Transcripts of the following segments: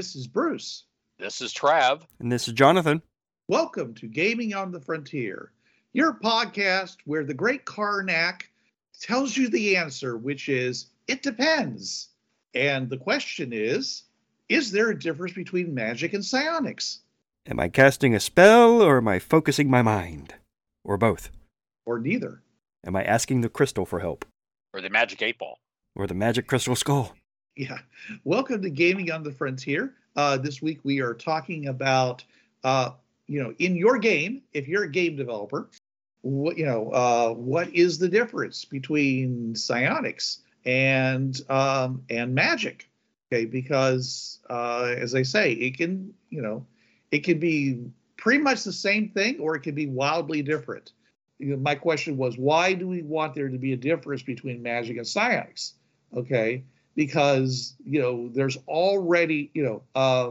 This is Bruce. This is Trav. And this is Jonathan. Welcome to Gaming on the Frontier, your podcast where the great Karnak tells you the answer, which is it depends. And the question is Is there a difference between magic and psionics? Am I casting a spell or am I focusing my mind? Or both? Or neither? Am I asking the crystal for help? Or the Magic 8 Ball. Or the magic crystal skull? Yeah. Welcome to Gaming on the Frontier. Uh, this week we are talking about, uh, you know, in your game, if you're a game developer, what you know, uh, what is the difference between psionics and um, and magic? Okay, because uh, as I say, it can, you know, it can be pretty much the same thing, or it can be wildly different. You know, my question was, why do we want there to be a difference between magic and psionics? Okay, because you know there's already you know uh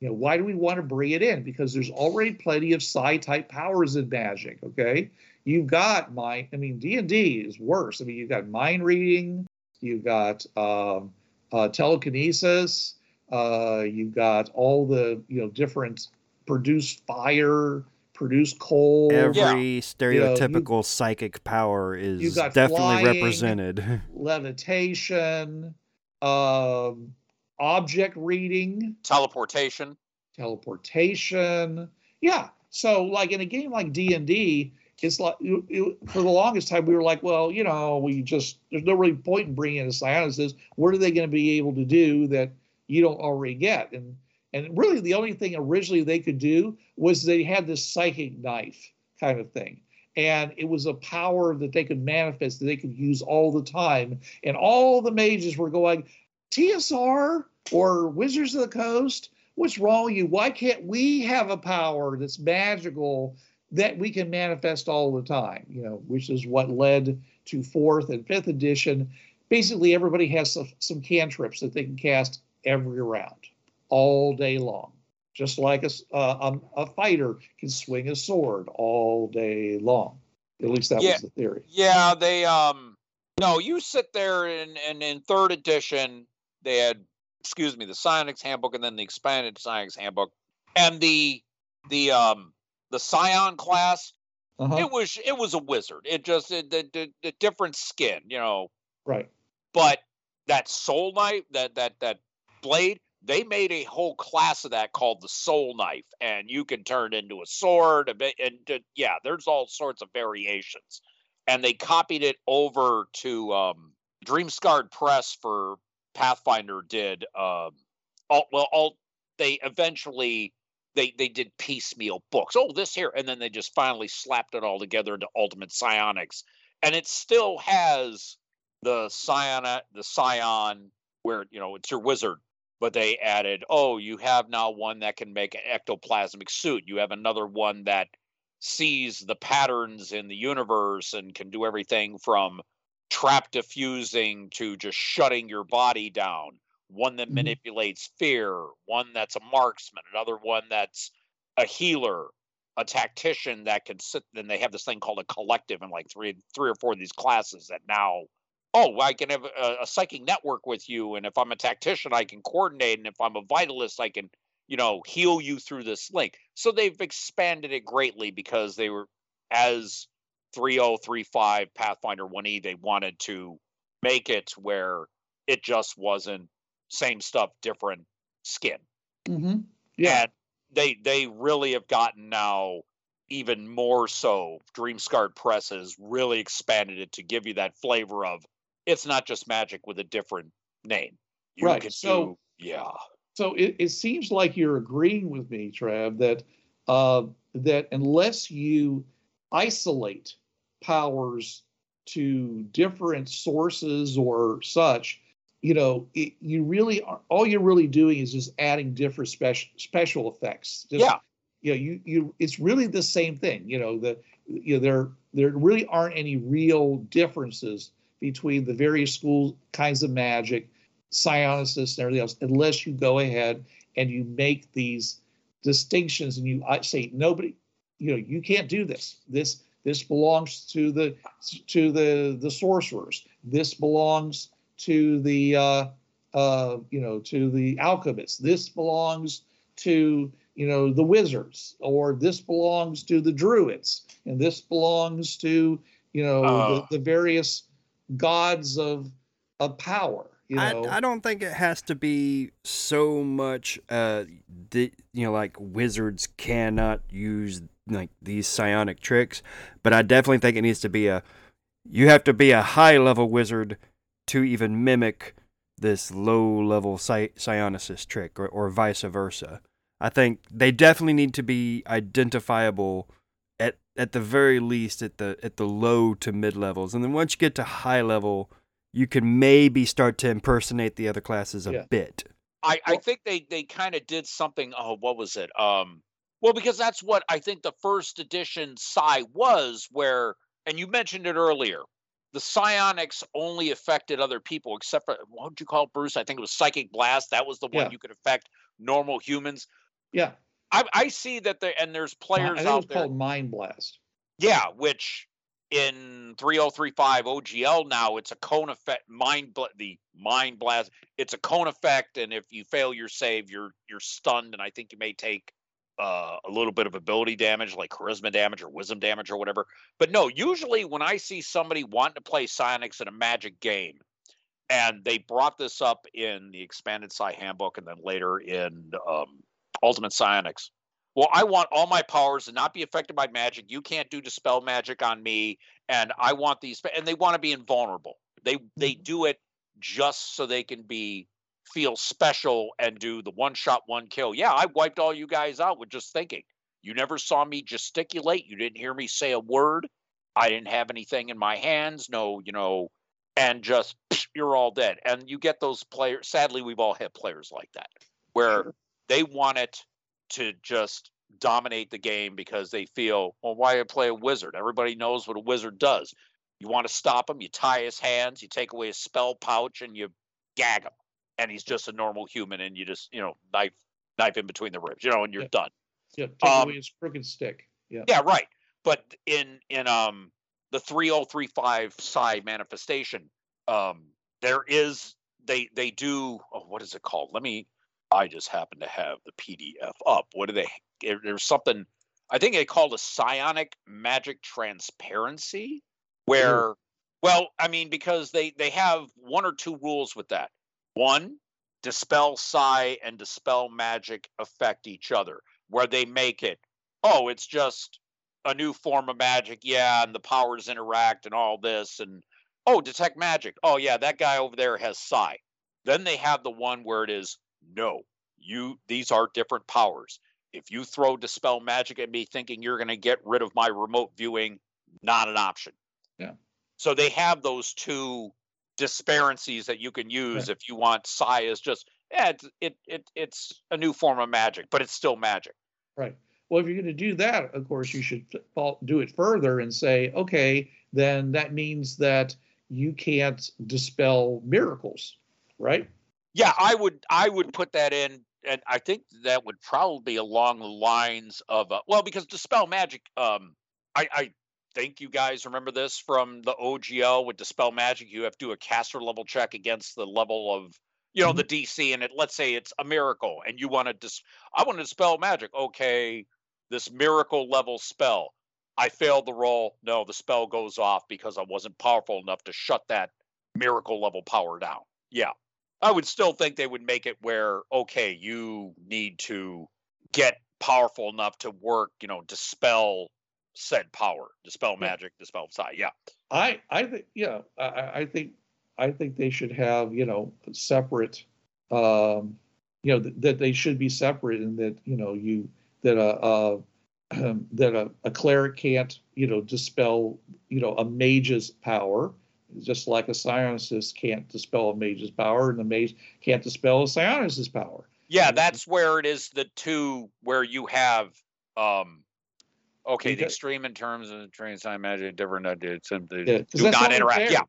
you know why do we want to bring it in because there's already plenty of psi type powers in magic okay you've got mind i mean d&d is worse i mean you've got mind reading you've got um uh telekinesis uh you've got all the you know different produce fire produce cold Every stereotypical psychic power is you got definitely flying. represented. levitation um object reading Teleportation. teleportation. Yeah. So like in a game like D and D, it's like you- you- for the longest time we were like, well, you know, we just there's no really point in bringing in a psionicist. What are they going to be able to do that you don't already get? And and really the only thing originally they could do was they had this psychic knife kind of thing. And it was a power that they could manifest that they could use all the time. And all the mages were going, TSR or Wizards of the Coast, what's wrong with you? Why can't we have a power that's magical that we can manifest all the time? You know, which is what led to fourth and fifth edition. Basically, everybody has some, some cantrips that they can cast every round, all day long. Just like a, s- uh, a, a fighter can swing a sword all day long. At least that Yeah. was the theory. Yeah, they um no, you sit there and and in third edition they had excuse me, the Psionics handbook and then the expanded Psionics handbook. And the the um the Psion class, Uh-huh. it was it was a wizard. It just it, the, the the different skin, you know. Right. But that soul knife, that that that blade, they made a whole class of that called the soul knife, and you can turn into a sword. a bit- And yeah, there's all sorts of variations. And they copied it over to um, Dreamscarred Press for Pathfinder. Did um, all, well, all they eventually they they did piecemeal books. Oh, this here, and then they just finally slapped it all together into Ultimate Psionics, and it still has the Psion, the Psion, where you know it's your wizard, but they added, oh, you have now one that can make an ectoplasmic suit. You have another one that sees the patterns in the universe and can do everything from trap diffusing to just shutting your body down. One that Mhm. manipulates fear, one that's a marksman, another one that's a healer, a tactician that can sit. Then they have this thing called a collective in like three, three or four of these classes that now oh, I can have a, a psychic network with you, and if I'm a tactician, I can coordinate, and if I'm a vitalist, I can, you know, heal you through this link. So they've expanded it greatly because they were as 3035 Pathfinder 1E, they wanted to make it where it just wasn't same stuff, different skin. Mm-hmm. Yeah. And they they really have gotten now even more so. Dreamscarred Press has really expanded it to give you that flavor of it's not just magic with a different name. You Right, so- do yeah. So it, it seems like you're agreeing with me, Trav, that uh, that unless you isolate powers to different sources or such, you know, it, you really are, all you're really doing is just adding different special special effects. Just, Yeah. You know, you you it's really the same thing. You know, the you know there there really aren't any real differences between the various school kinds of magic, psionicis and everything else, unless you go ahead and you make these distinctions and you I say nobody, you know, you can't do this. This this belongs to the to the the sorcerers. This belongs to the uh, uh, you know to the alchemists. This belongs to you know the wizards, or this belongs to the druids, and this belongs to you know Oh. the, the various gods of of power. You know, I, I don't think it has to be so much uh the you know like wizards cannot use like these psionic tricks but i definitely think it needs to be a you have to be a high level wizard to even mimic this low level psi- psionicist trick or, or vice versa i think they definitely need to be identifiable at at the very least at the at the low to mid levels and then once you get to high level you can maybe start to impersonate the other classes a Yeah. bit. I, I think they they kind of did something. Oh, what was it? Um, well, because that's what I think the first edition Psi was, where and you mentioned it earlier. The psionics only affected other people, except for what would you call it, Bruce? I think it was psychic blast. That was the one Yeah. you could affect normal humans. yeah, I, I see that there and there's players think it was out there. called Mind Blast. Yeah, which in 3035 OGL now it's a cone effect mind bla- the mind blast it's a cone effect and if you fail your save you're you're stunned and I think you may take uh, a little bit of ability damage like charisma damage or wisdom damage or whatever. But no, usually when I see somebody wanting to play Psionics in a magic game and they brought this up in the expanded Psi handbook and then later in um, Ultimate Psionics well, I want all my powers to not be affected by magic. You can't do dispel magic on me, and I want these. And they want to be invulnerable. They they mm-hmm. do it just so they can be feel special and do the one shot, one kill. Yeah, I wiped all you guys out with just thinking. You never saw me gesticulate. You didn't hear me say a word. I didn't have anything in my hands. No, you know, and just you're all dead. And you get those players. Sadly, we've all had players like that where. They want it to just dominate the game because they feel, well, why play a wizard? Everybody knows what a wizard does. You want to stop him, you tie his hands, you take away his spell pouch, and you gag him. And he's just a normal human, and you just, you know, knife knife in between the ribs, you know, and you're Yeah. done. Yeah, take Um, away his crooked stick. Yeah. Yeah, right. But in in um the 3035 psi manifestation, um there is they they do oh, what is it called? Let me I just happen to have the PDF up. What do they there's something I think they called a psionic magic transparency where well, I mean because they they have one or two rules with that. One, dispel psi and dispel magic affect each other where they make it oh, it's just a new form of magic. Yeah, and the powers interact and all this. And oh, detect magic. Oh, yeah, that guy over there has psi. Then they have the one where it is no, you, these are different powers. If you throw dispel magic at me thinking you're going to get rid of my remote viewing, not an option. Yeah. So they have those two disparities that you can use if you want psi is just, yeah, it's, it, it, it's a new form of magic, but it's still magic. Right. Well, if you're going to do that, of course, you should do it further and say, okay, then that means that you can't dispel miracles, right? Yeah, I would I would put that in, and I think that would probably be along the lines of uh, well, because dispel magic. Um, I I think you guys remember this from the OGL with dispel magic. You have to do a caster level check against the level of you know the DC, and it let's say it's a miracle, and you want to dis. I want to dispel magic. Okay, this miracle level spell. I failed the roll. No, the spell goes off because I wasn't powerful enough to shut that miracle level power down. Yeah. I would still think they would make it where okay, you need to get powerful enough to work, you know, dispel said power, dispel Yeah. magic, dispel psi. Yeah. I I think yeah, I- I, think I think they should have you know separate, um, you know th- that they should be separate and that you know you that a, a that a, a cleric can't, you know, dispel, you know, a mage's power, just like a psionicist can't dispel a mage's power, and the mage can't dispel a psionicist's power. Yeah, that's where it is the two where you have um okay, the extreme in terms of the train time magic, different ideas, simply Yeah, do not interact. fair. Yeah.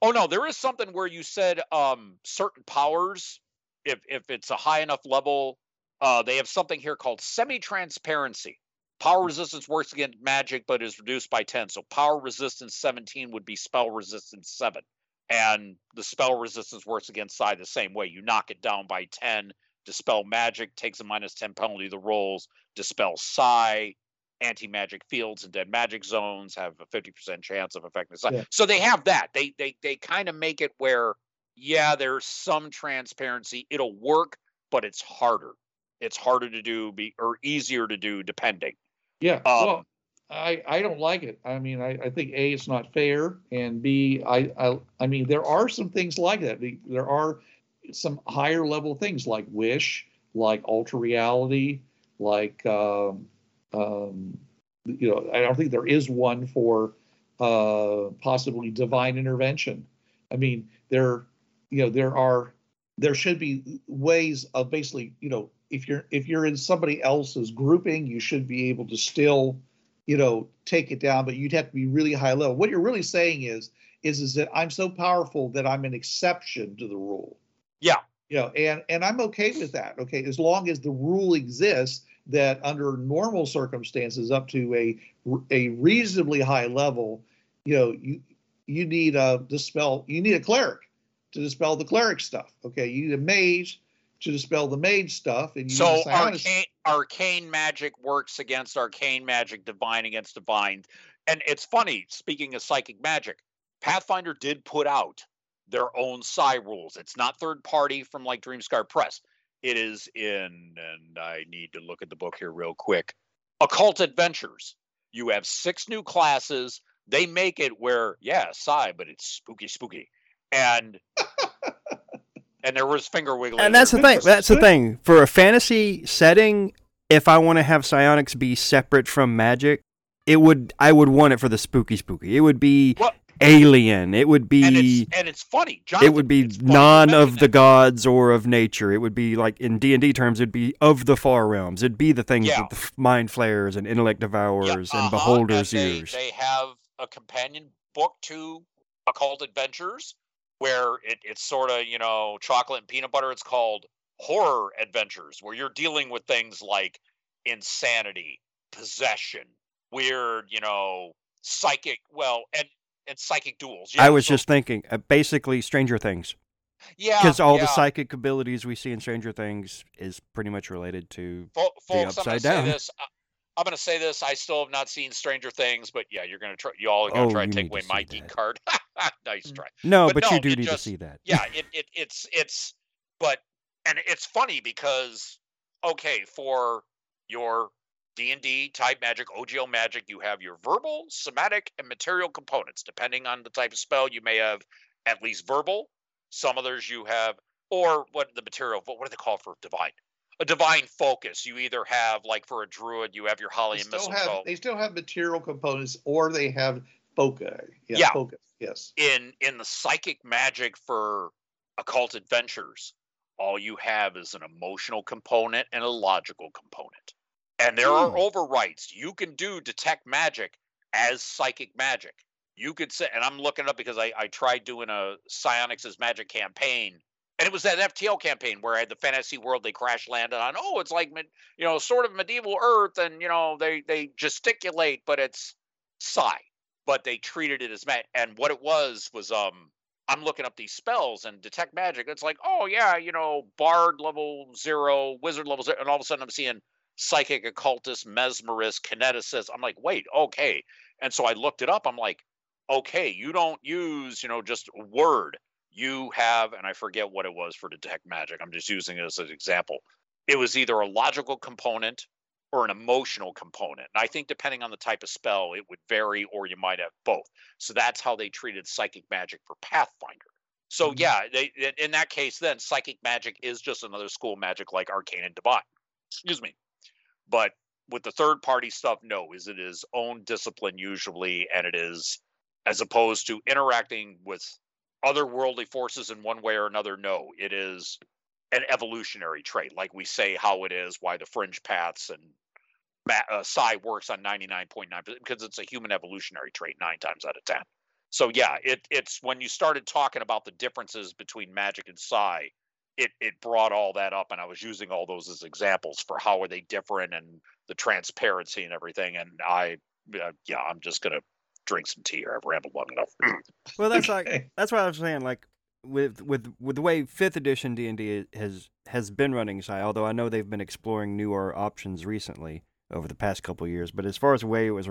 Oh no, there is something where you said um certain powers, if if it's a high enough level, uh they have something here called semi-transparency. Power resistance works against magic, but is reduced by 10. So power resistance 17 would be spell resistance 7. And the spell resistance works against psi the same way. You knock it down by 10, dispel magic, takes a minus 10 penalty to the rolls, dispel psi, anti magic fields and dead magic zones have a 50% chance of affecting psi. Yeah. So they have that. They they they kind of make it where yeah, there's some transparency. It'll work, but it's harder. It's harder to do be or easier to do depending. Yeah. Um, well, I I don't like it. I mean, I, I think a it's not fair, and b I I I mean there are some things like that. There are some higher level things like wish, like ultra reality, like um, um, you know I don't think there is one for uh, possibly divine intervention. I mean there you know there are there should be ways of basically you know if you're if you're in somebody else's grouping you should be able to still you know take it down but you'd have to be really high level. What you're really saying is is is that i'm so powerful that i'm an exception to the rule. Yeah. you know and and i'm okay with that okay? As long as the rule exists that under normal circumstances up to a a reasonably high level you know you you need a dispel you need a cleric to dispel the cleric stuff okay? You need a mage to dispel the mage stuff and So need a psionicist. arcane arcane magic works against arcane magic, divine against divine. And it's funny, speaking of psychic magic, Pathfinder did put out their own psi rules. It's not third party from like Dreamscarred Press. It is in, and I need to look at the book here real quick. Occult Adventures. You have six new classes. They make it where, yeah, psi, but it's spooky, spooky. And and there was finger wiggling. And that's the thing. That's the thing. For a fantasy setting, if I want to have psionics be separate from magic, it would I would want it for the spooky spooky. It would be Well- alien. It would be and it's and it's funny. Jonathan, it would be it's funny you none of the gods or of nature. It would be like in D and D terms, it'd be of the far realms. It'd be the things Yeah. with the mind flayers and intellect devourers Yeah, and uh-huh, beholders' and they, ears. They have a companion book to Occult Adventures where it, it's sort of, you know, chocolate and peanut butter. It's called Horror Adventures, where you're dealing with things like insanity, possession, weird, you know, psychic, well, and and psychic duels. I was so- just thinking, uh, basically Stranger Things, yeah, because all the psychic abilities we see in Stranger Things is pretty much related to. Fo- folks, I'm upside down. this. I'm gonna say this. I still have not seen Stranger Things, but yeah, you're gonna try. You all are Oh, gonna try you to take away to my geek card. nice mm. try. No, But but, you do need just- to see that. yeah it, it it's it's but and it's funny because okay for your d&d type magic ogl magic you have your verbal somatic and material components depending on the type of spell you may have at least verbal some others you have or what the material what, what do they call for divine a divine focus. You either have like for a druid you have your holly they and mistletoe have they still have material components or they have foci. Yeah, Yeah. focus yes. In in the psychic magic for occult adventures all you have is an emotional component and a logical component. And there are Hmm. overwrites you can do detect magic as psychic magic. You could say and i'm looking up because i, I tried doing a psionics as magic campaign and it was that ftl campaign where i had the fantasy world they crash landed on oh it's like you know sort of medieval earth and you know they they gesticulate but it's psi but they treated it as mag. And what it was was, um, I'm looking up these spells and detect magic. It's like, oh yeah, you know, bard level zero, wizard level zero, and all of a sudden I'm seeing psychic, occultist, mesmerist, kineticist. I'm like, wait, okay. And so I looked it up. I'm like, okay, you don't use, you know, just word. You have, and I forget what it was for detect magic. I'm just using it as an example. It was either a logical component or an emotional component. And I think depending on the type of spell, it would vary, or you might have both. So that's how they treated psychic magic for Pathfinder. So Mhm. yeah, they in that case, then psychic magic is just another school magic like arcane and divine. Excuse me, but with the third party stuff, no, is it is own discipline usually, and it is as opposed to interacting with otherworldly forces in one way or another. No, it is an evolutionary trait, like we say how it is, why the fringe paths and uh, psi works on 99.9 because it's a human evolutionary trait nine times out of ten. So yeah, it, it's when you started talking about the differences between magic and psi, it it brought all that up, and I was using all those as examples for how are they different and the transparency and everything. And I, uh, yeah, I'm just gonna drink some tea, or I've rambled long enough. Hmm. well, that's like that's what I was saying. Like with with with the way fifth edition D and D has has been running psi, although I know they've been exploring newer options recently over the past couple years. But as far as the way it was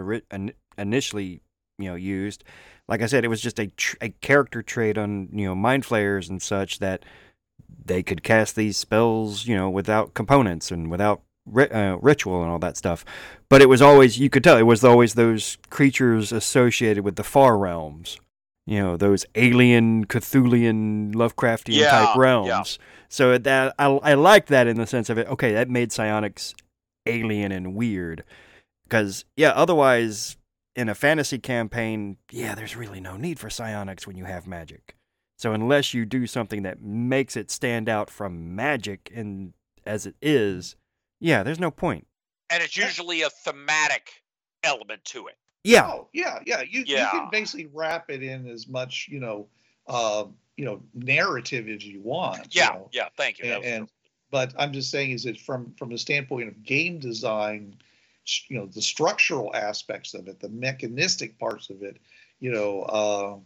initially you know used, like I said, it was just a tr- a character trait on you know mind flayers and such that they could cast these spells you know without components and without ri- uh, ritual and all that stuff. But it was always you could tell it was always those creatures associated with the far realms. You know those alien, Cthulhian, Lovecraftian yeah, type realms. Yeah. So that I I like that in the sense of it. Okay, that made psionics alien and weird. Because, yeah, otherwise, in a fantasy campaign, yeah, there's really no need for psionics when you have magic. So unless you do something that makes it stand out from magic and as it is, yeah, there's no point. And it's usually a thematic element to it. Yeah. Oh, yeah, yeah. You, yeah. you can basically wrap it in as much, you know, uh, you know, narrative as you want. Yeah, you know? yeah. Thank you. And, and but I'm just saying is that from from the standpoint of game design, you know, the structural aspects of it, the mechanistic parts of it, you know, uh,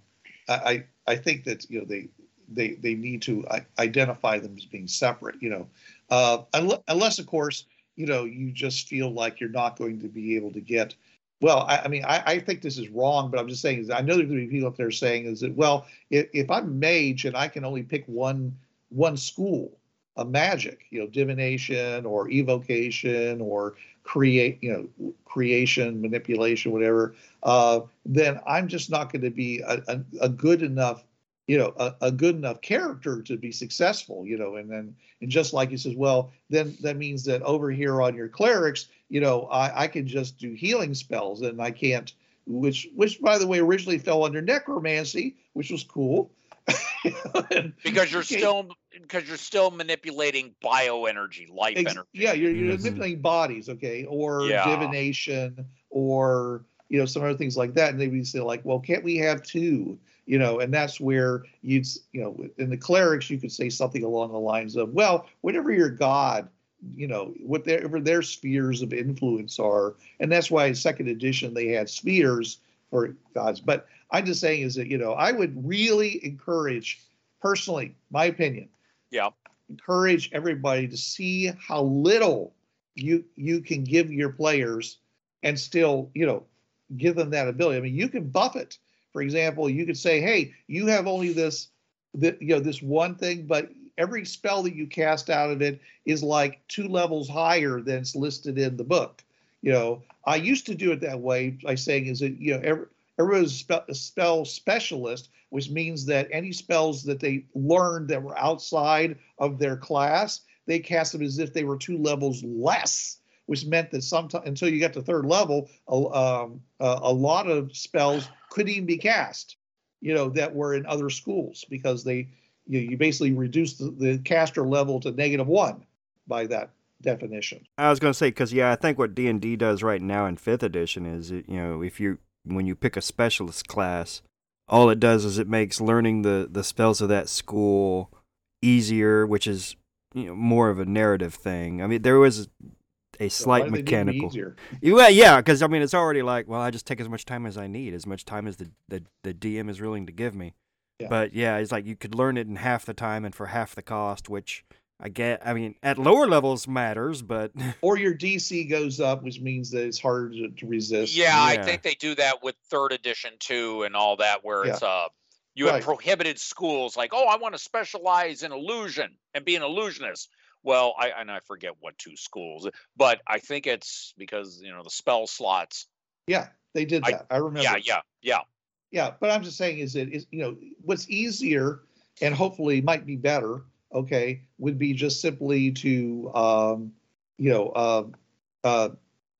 I I think that you know they they they need to identify them as being separate. You know, uh, unless of course you know you just feel like you're not going to be able to get. Well, I, I mean, I, I, think this is wrong, but I'm just saying is I know there's going to be people up there saying is that well, if, if I'm mage and I can only pick one one school, a magic, you know, divination or evocation or create, you know, creation, manipulation, whatever, uh, then I'm just not going to be a, a, a, good enough, you know, a, a, good enough character to be successful, you know, and then, and just like he says, well, then that means that over here on your clerics, you know, I, I can just do healing spells and I can't, which, which by the way, originally fell under necromancy, which was cool. because you're still because you're still manipulating bioenergy, life Ex- energy. Yeah, you're, you're mm-hmm. manipulating bodies, okay, or yeah. divination, or you know some other things like that. And they would say like, well, can't we have two? You know, and that's where you'd you know in the clerics you could say something along the lines of, well, whatever your god you know whatever their spheres of influence are and that's why in second edition they had spheres for gods but i'm just saying is that you know i would really encourage personally my opinion yeah. Encourage everybody to see how little you you can give your players and still, you know, give them that ability. I mean, you can buff it. For example, you could say, "Hey, you have only this that you know this one thing, but every spell that you cast out of it is like two levels higher than it's listed in the book." You know, I used to do it that way by saying, "Is it you know every everybody's a spell specialist, which means that any spells that they learned that were outside of their class, they cast them as if they were two levels less, which meant that sometimes until you got to third level, a, um, a lot of spells couldn't even be cast, you know, that were in other schools because they you, you basically reduce the, the caster level to negative one by that definition. I was going to say because yeah, I think what D and D does right now in fifth edition is you know if you when you pick a specialist class, all it does is it makes learning the, the spells of that school easier, which is you know more of a narrative thing. I mean, there was a slight so mechanical. Well, yeah, because I mean, it's already like, well, I just take as much time as I need, as much time as the the, the DM is willing to give me. Yeah. But yeah, it's like you could learn it in half the time and for half the cost, which I get. I mean, at lower levels matters, but or your DC goes up, which means that it's harder to, to resist. Yeah, yeah, I think they do that with third edition too, and all that, where yeah. it's uh, you right. have prohibited schools like, oh, I want to specialize in illusion and be an illusionist. Well, I and I forget what two schools, but I think it's because you know the spell slots. Yeah, they did that. I, I remember. Yeah, yeah, yeah. Yeah, but I'm just saying is that is you know what's easier and hopefully might be better okay, would be just simply to, um, you know, uh, uh,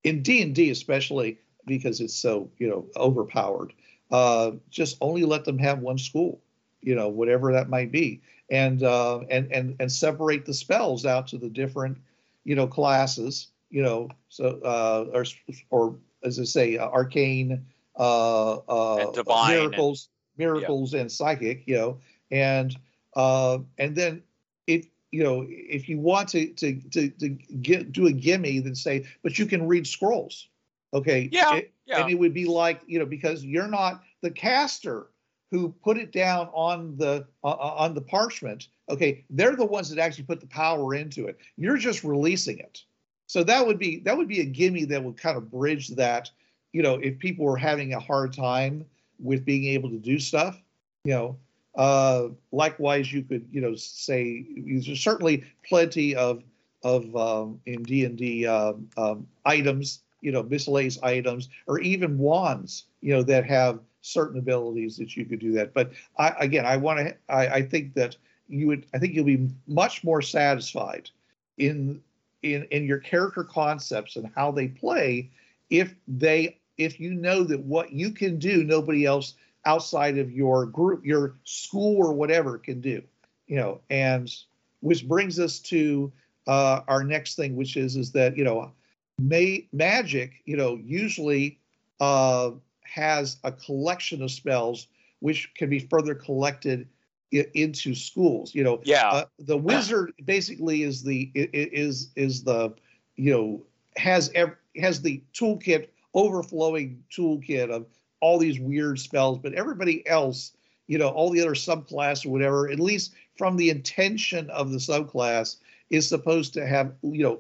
in D and D especially because it's so you know overpowered. Uh, just only let them have one school, you know, whatever that might be, and uh, and and and separate the spells out to the different, you know, classes, you know, so uh, or or as I say, uh, arcane, uh, uh, divine and- miracles, miracles, and psychic, you know, and uh, and then if you know if you want to to to, to get do a gimme, then say, but you can read scrolls, okay? Yeah, It- yeah. and it would be like you know because you're not the caster who put it down on the uh, on the parchment okay they're the ones that actually put the power into it. You're just releasing it. So that would be that would be a gimme that would kind of bridge that you know if people were having a hard time with being able to do stuff you know. Uh likewise you could you know say there's certainly plenty of of um, in d&d um, um, items you know miscellaneous items or even wands you know that have certain abilities that you could do that. But i again i want to I, I think that you would i think you'll be much more satisfied in in in your character concepts and how they play if they if you know that what you can do nobody else outside of your group your school or whatever can do you know and which brings us to uh, our next thing which is is that you know may, magic you know usually uh, has a collection of spells which can be further collected into schools you know Yeah. uh, the wizard basically is the is is the you know has ev- has the toolkit overflowing toolkit of all these weird spells but everybody else you know all the other subclass or whatever at least from the intention of the subclass is supposed to have you know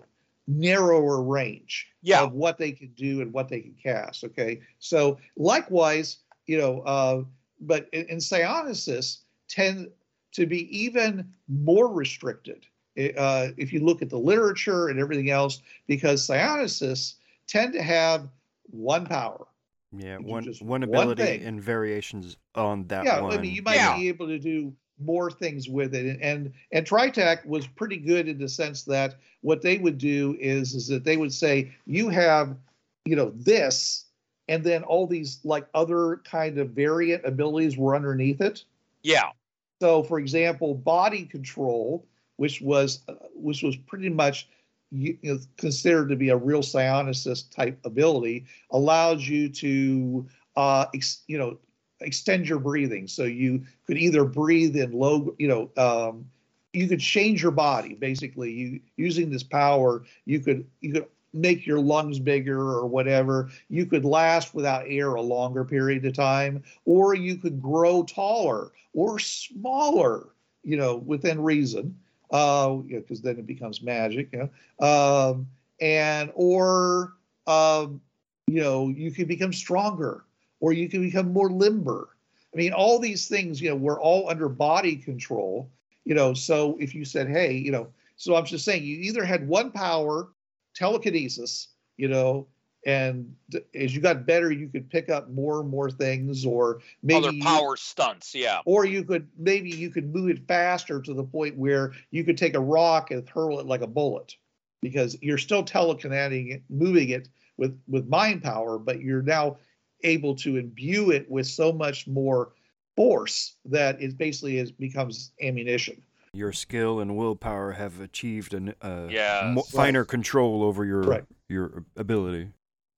narrower range Yeah. of what they can do and what they can cast okay so likewise you know uh but in, in psionicis tend to be even more restricted uh, if you look at the literature and everything else, because psionicists tend to have one power. Yeah, one just one one ability thing. and variations on that yeah, one. I mean, you might Yeah. be able to do more things with it, and and, Tritech was pretty good in the sense that what they would do is is that they would say you have, you know, this, and then all these like other kind of variant abilities were underneath it. Yeah. So, for example, body control, which was uh, which was pretty much you know, considered to be a real psionicist type ability, allows you to uh, ex, you know extend your breathing. So you could either breathe in low, you know, um, you could change your body basically. You using this power, you could you could make your lungs bigger or whatever. You could last without air a longer period of time, or you could grow taller or smaller, you know, within reason. Uh, because then it becomes magic, you know. Um, and or um, you know, you can become stronger, or you can become more limber. I mean, all these things, you know, we're all under body control, you know. So if you said, hey, you know, so I'm just saying, you either had one power, telekinesis, you know, and as you got better, you could pick up more and more things, or maybe Other you- power stunts. Yeah. or you could maybe you could move it faster to the point where you could take a rock and hurl it like a bullet because you're still telekinetic moving it with with mind power but you're now able to imbue it with so much more force that it basically is becomes ammunition your skill and willpower have achieved a uh, Yes. mo- finer control over your Right. your ability.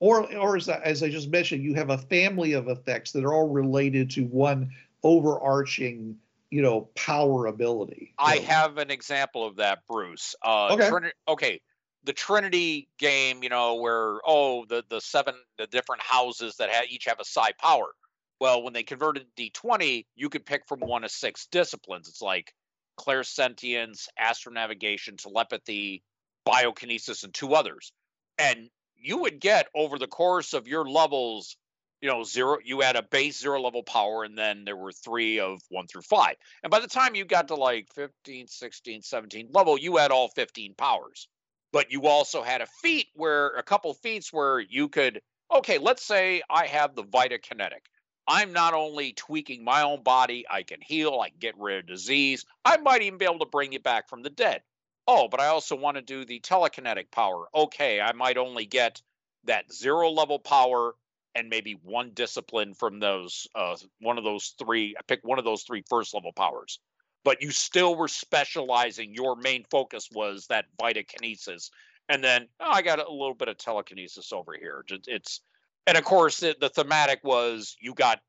or or as, I- as i just mentioned you have a family of effects that are all related to one overarching you know power ability I You know, have an example of that, Bruce. Uh, Okay. Trini- okay. The Trinity game, you know, where oh the the seven the different houses that ha- each have a psi power. Well, when they converted D twenty, you could pick from one of six disciplines. It's like clairsentience, astronavigation, telepathy, biokinesis, and two others. And you would get over the course of your levels, you know, zero. You had a base zero level power, and then there were three of one through five. And by the time you got to like 15, 16, 17 level, you had all 15 powers. But you also had a feat where a couple feats where you could, okay, let's say I have the Vita Kinetic. I'm not only tweaking my own body, I can heal, I can get rid of disease. I might even be able to bring you back from the dead. Oh, but I also want to do the telekinetic power. Okay, I might only get that zero level power and maybe one discipline from those uh one of those three I picked one of those three first level powers. But you still were specializing. Your main focus was that vitakinesis. And then oh, I got a little bit of telekinesis over here. It's and of course the, the thematic was you got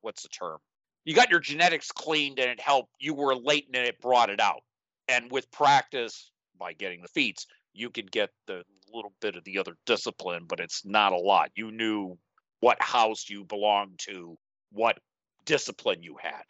what's the term? You got your genetics cleaned and it helped. You were latent and it brought it out. And with practice, by getting the feats, you could get the little bit of the other discipline, but it's not a lot. You knew what house you belonged to, what discipline you had.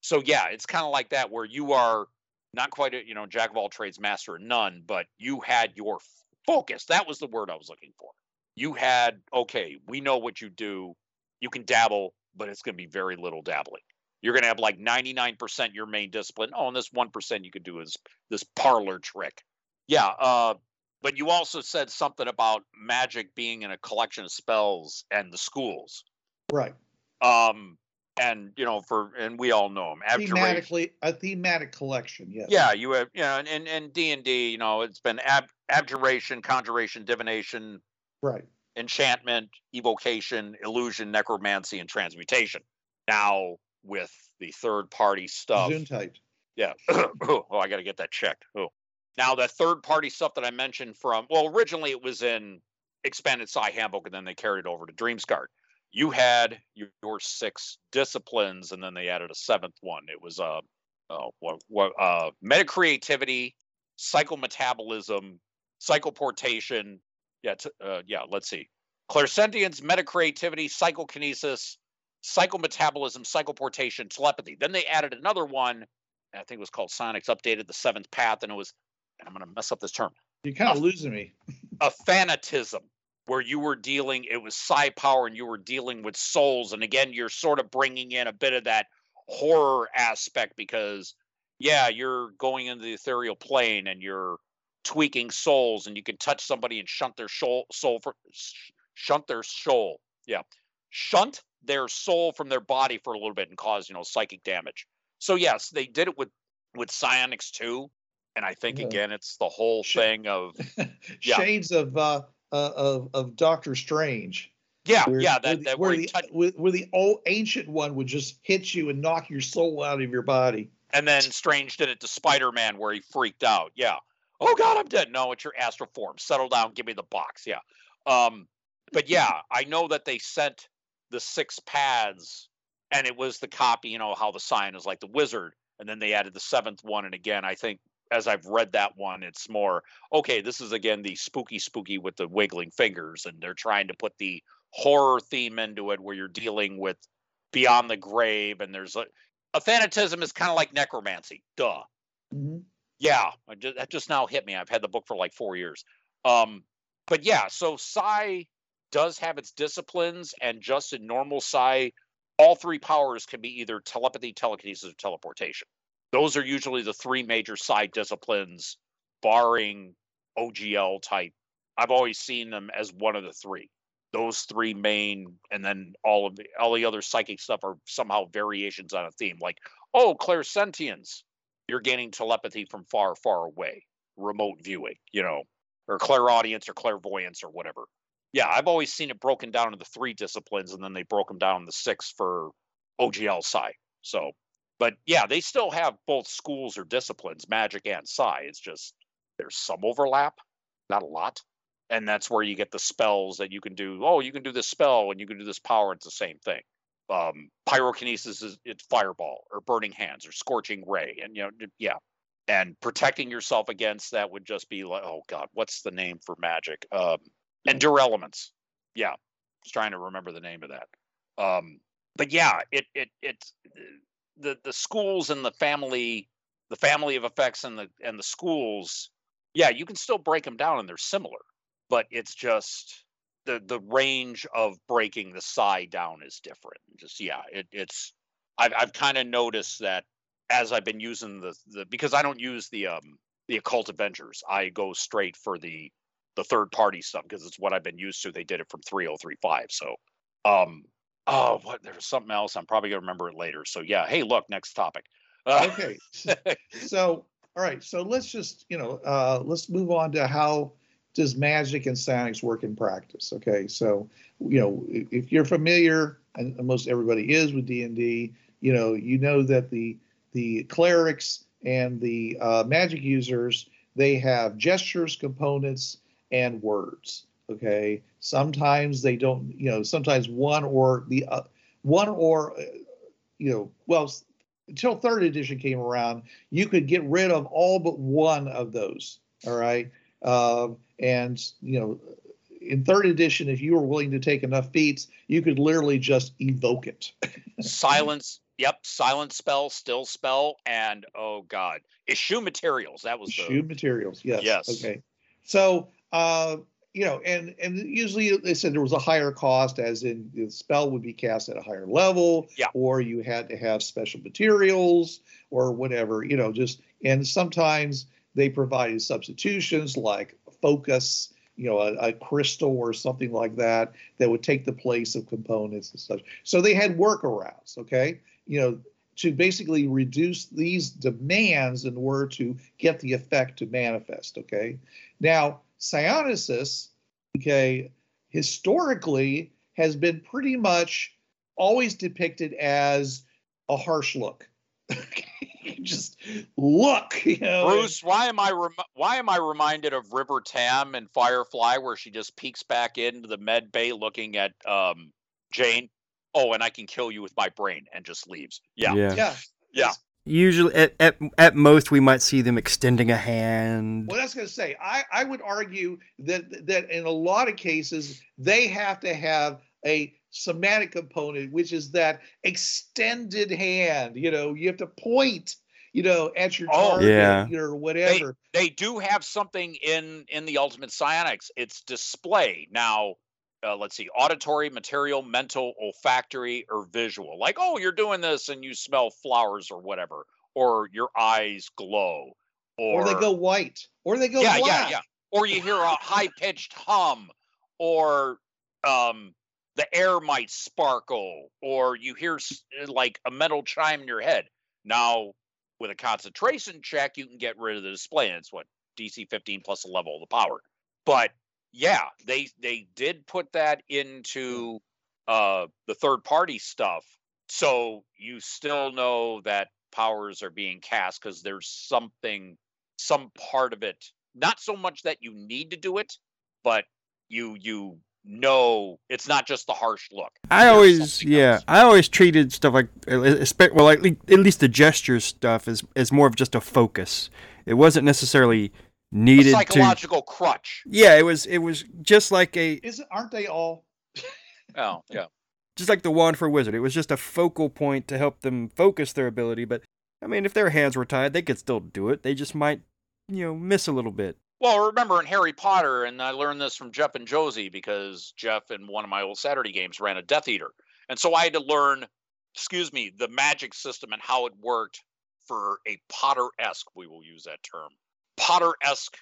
So yeah, it's kind of like that where you are not quite a you know jack of all trades, master of none, but you had your focus. That was the word I was looking for. You had okay, we know what you do. You can dabble, but it's going to be very little dabbling. You're going to have like 99% your main discipline. Oh, and this 1% you could do is this parlor trick. Yeah, uh, but you also said something about magic being in a collection of spells and the schools. Right. Um, and you know, for and we all know them. Abjuration. Thematically, a thematic collection. Yes. Yeah, you have you know, and and D and D, you know, it's been ab, abjuration, conjuration, divination, right, enchantment, evocation, illusion, necromancy, and transmutation. Now with the third party stuff. Yeah. oh, I got to get that checked. Oh. Now, the third party stuff that I mentioned from, well, originally it was in Expanded Psi Handbook and then they carried it over to Dreamscarred. You had your six disciplines and then they added a seventh one. It was uh, uh, what, what, uh, meta metacreativity, psychometabolism, psychoportation. Yeah, t- uh, yeah, let's see. Clairsentience, metacreativity, psychokinesis, psychometabolism, psychoportation, telepathy. Then they added another one. I think it was called Psionics Augmented the seventh path, and it was And I'm going to mess up this term. You're kind of losing me. a fanatism where you were dealing, it was psi power and you were dealing with souls. And again, you're sort of bringing in a bit of that horror aspect because, yeah, you're going into the ethereal plane and you're tweaking souls and you can touch somebody and shunt their soul, soul for, shunt their soul. Yeah. Shunt their soul from their body for a little bit and cause, you know, psychic damage. So yes, they did it with with psionics too and I think yeah. again it's the whole thing of yeah. shades of uh, uh, of of Doctor Strange. Yeah, where, yeah, that, where, that where, the, touch- where, where the old ancient one would just hit you and knock your soul out of your body. And then Strange did it to Spider Man where he freaked out. Yeah. Oh God, I'm dead. No, it's your astral form. Settle down. Give me the box. Yeah. Um, but yeah, I know that they sent the six pads, and it was the copy. You know how the sign is like the wizard, and then they added the seventh one. And again, I think as I've read that one, it's more okay. This is again the spooky, spooky with the wiggling fingers, and they're trying to put the horror theme into it, where you're dealing with beyond the grave, and there's a, athanatism is kind of like necromancy. Duh. Mm-hmm. Yeah, just, that just now hit me. I've had the book for like four years. Um, but yeah, so Psi does have its disciplines, and just in normal Psi, all three powers can be either telepathy, telekinesis, or teleportation those are usually the three major side disciplines, barring OGL type. I've always seen them as one of the three. Those three main, and then all of the all the other psychic stuff are somehow variations on a theme. Like, oh, clairsentience, you're gaining telepathy from far, far away, remote viewing, you know, or clairaudience or clairvoyance or whatever. Yeah, I've always seen it broken down into three disciplines, and then they broke them down to six for OGL side. So but yeah, they still have both schools or disciplines, magic and psi. It's just there's some overlap, not a lot. And that's where you get the spells that you can do. Oh, you can do this spell and you can do this power. It's the same thing. Um, pyrokinesis is it's fireball or burning hands or scorching ray. And you know, yeah. And protecting yourself against that would just be like, oh God, what's the name for magic? Um, endure elements. Yeah. Was trying to remember the name of that. Um, but yeah, it it it's the the schools and the family the family of effects and the and the schools yeah you can still break them down and they're similar but it's just the the range of breaking the psi down is different. Just yeah it, it's i've, I've kind of noticed that as i've been using the the because i don't use the um the occult adventures i go straight for the the third party stuff because it's what i've been used to. They did it from 3035 so um Oh, what? There's something else. I'm probably gonna remember it later. So yeah. Hey, look, next topic. Uh, okay. so all right. So let's just you know uh, let's move on to how does magic and psionics work in practice? Okay, so you know if you're familiar, and most everybody is with D and D, you know you know that the the clerics and the uh, magic users they have gestures, components, and words. Okay, sometimes they don't. You know, sometimes one or the uh, one or uh, you know, well, until third edition came around, you could get rid of all but one of those. All right. Um, and, you know, in third edition, if you were willing to take enough feats, you could literally just evoke it. silence. Yep, silent spell, still spell, and oh god, eschew materials. That was issue the... materials. Yes. Yes. Okay. So, uh, you know, and and usually they said there was a higher cost, as in the spell would be cast at a higher level, yeah. or you had to have special materials or whatever, you know, just and sometimes they provided substitutions like focus, you know, a, a, crystal or something like that that would take the place of components and such. So they had workarounds, okay, you know, to basically reduce these demands in order to get the effect to manifest, okay. Now Psionicis, okay, historically has been pretty much always depicted as a harsh look. just look, you know. Bruce, why am I rem- why am I reminded of River Tam and Firefly, where she just peeks back into the med bay looking at um, Jayne? Oh, and I can kill you with my brain, and just leaves. Yeah, yeah, yeah. yeah. Usually, at, at at most, we might see them extending a hand. Well, that's going to say. I I would argue that that in a lot of cases they have to have a somatic component, which is that extended hand. You know, you have to point. You know, at your Oh, target yeah. or whatever. They do have something in in the Ultimate Psionics. It's display now. Uh, let's see, auditory, material, mental, olfactory, or visual. Like, oh, you're doing this and you smell flowers or whatever, or your eyes glow, or, or they go white, or they go yeah, black. yeah, yeah. Or you hear a high pitched hum, or um, the air might sparkle, or you hear like a metal chime in your head. Now, with a concentration check, you can get rid of the display, and it's what DC 15 plus a level of the power. But yeah, they they did put that into uh, the third party stuff, so you still know that powers are being cast because there's something, some part of it. Not so much that you need to do it, but you you know it's not just the harsh look. I There's always, yeah, else. I always treated stuff like, uh, espe- well, at least, at least the gesture stuff is is more of just a focus. It wasn't necessarily A needed to. psychological crutch. Yeah, it was. It was just like a, Isn't aren't they all? Oh yeah. just like the wand for a wizard. It was just a focal point to help them focus their ability. But I mean, if their hands were tied, they could still do it. They just might, you know, miss a little bit. Well, remember in Harry Potter, and I learned this from Jeff and Josie because Jeff in one of my old Saturday games ran a Death Eater. And so I had to learn, excuse me, the magic system and how it worked for a Potter esque, we will use that term, Potter esque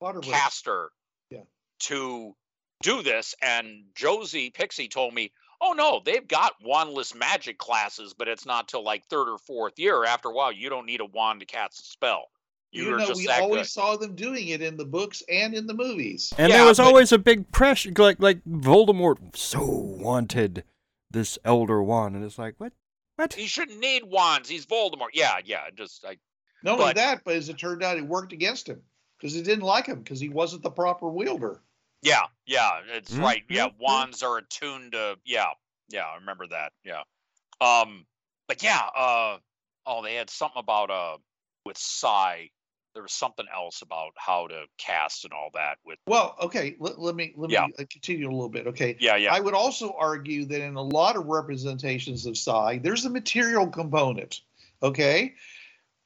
Waterworks. caster Yeah. to do this. And Josie Pixie told me, oh no, they've got wandless magic classes, but it's not till like third or fourth year. After a while, you don't need a wand to cast a spell. You You're know, we always good. saw them doing it in the books and in the movies. And Yeah, there was but- always a big pressure, like like Voldemort so wanted this Elder Wand, and it's like, what, what? He shouldn't need wands. He's Voldemort. Yeah, yeah. Just I, Not only But- that, but as it turned out, it worked against him because he didn't like him because he wasn't the proper wielder. yeah, yeah. It's Mhm, right. Yeah, mhm, mhm. wands are attuned to. Yeah, yeah. I remember that. Yeah. Um, but yeah. Uh, oh, they had something about uh with psi. There was something else about how to cast and all that with. Well, okay, let, let me let Yeah. me uh, continue a little bit. Okay, Yeah, yeah. I would also argue that in a lot of representations of psi, there's a material component. Okay,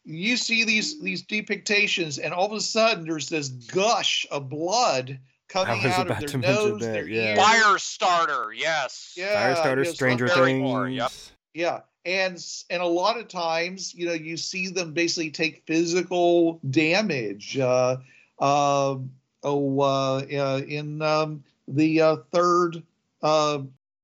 you see these these depictions, and all of a sudden there's this gush of blood coming out of to their nose, that, their yeah. ears. Fire starter. Yes. Yeah, Firestarter, yes, Stranger very Things. more, yep. Yeah, and and a lot of times, you know, you see them basically take physical damage. Uh, uh, oh, uh, uh, in um, the uh, third uh,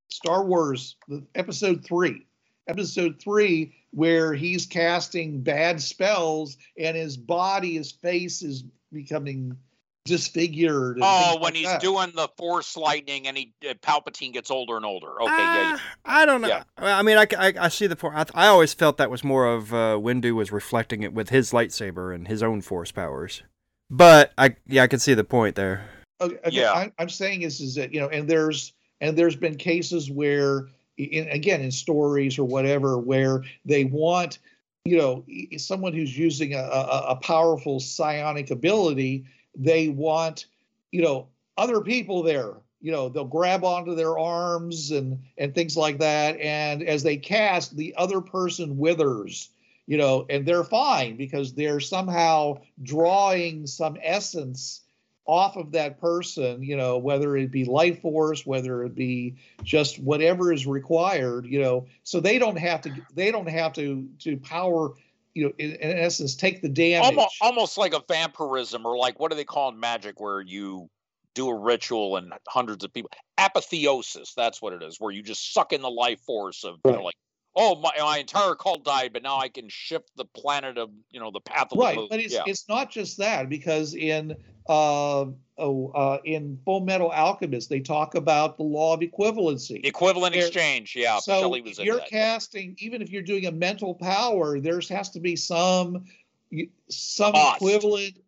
Star Wars, the episode three, episode three, where he's casting bad spells and his body, his face is becoming disfigured. Oh, when like he's that. doing the Force lightning and he uh, Palpatine gets older and older. Okay, yeah, yeah. Uh, I don't know. Yeah. I mean, I, I, I see the point. I, I always felt that was more of uh, Windu was reflecting it with his lightsaber and his own force powers. But I, yeah, I can see the point there. Okay, okay, Yeah. I, I'm saying is is that you know, and there's and there's been cases where, in, again, in stories or whatever, where they want, you know, someone who's using a, a, a powerful psionic ability, they want, you know, other people there. You know, they'll grab onto their arms and and things like that, and as they cast, the other person withers. You know, and they're fine because they're somehow drawing some essence off of that person, you know, whether it be life force, whether it be just whatever is required, you know, so they don't have to they don't have to to power, you know, in, in essence, take the damage. almost almost like a vampirism or like what do they call in magic where you do a ritual and hundreds of people apotheosis that's what it is where you just suck in the life force of you know like oh my, my entire cult died but now i can shift the planet of you know the path of right, the but it's yeah. it's not just that because in uh, oh, uh, in Fullmetal Alchemist they talk about the law of equivalency. equivalent exchange yeah so you're that. casting even if you're doing a mental power there's has to be some some Cost. equivalent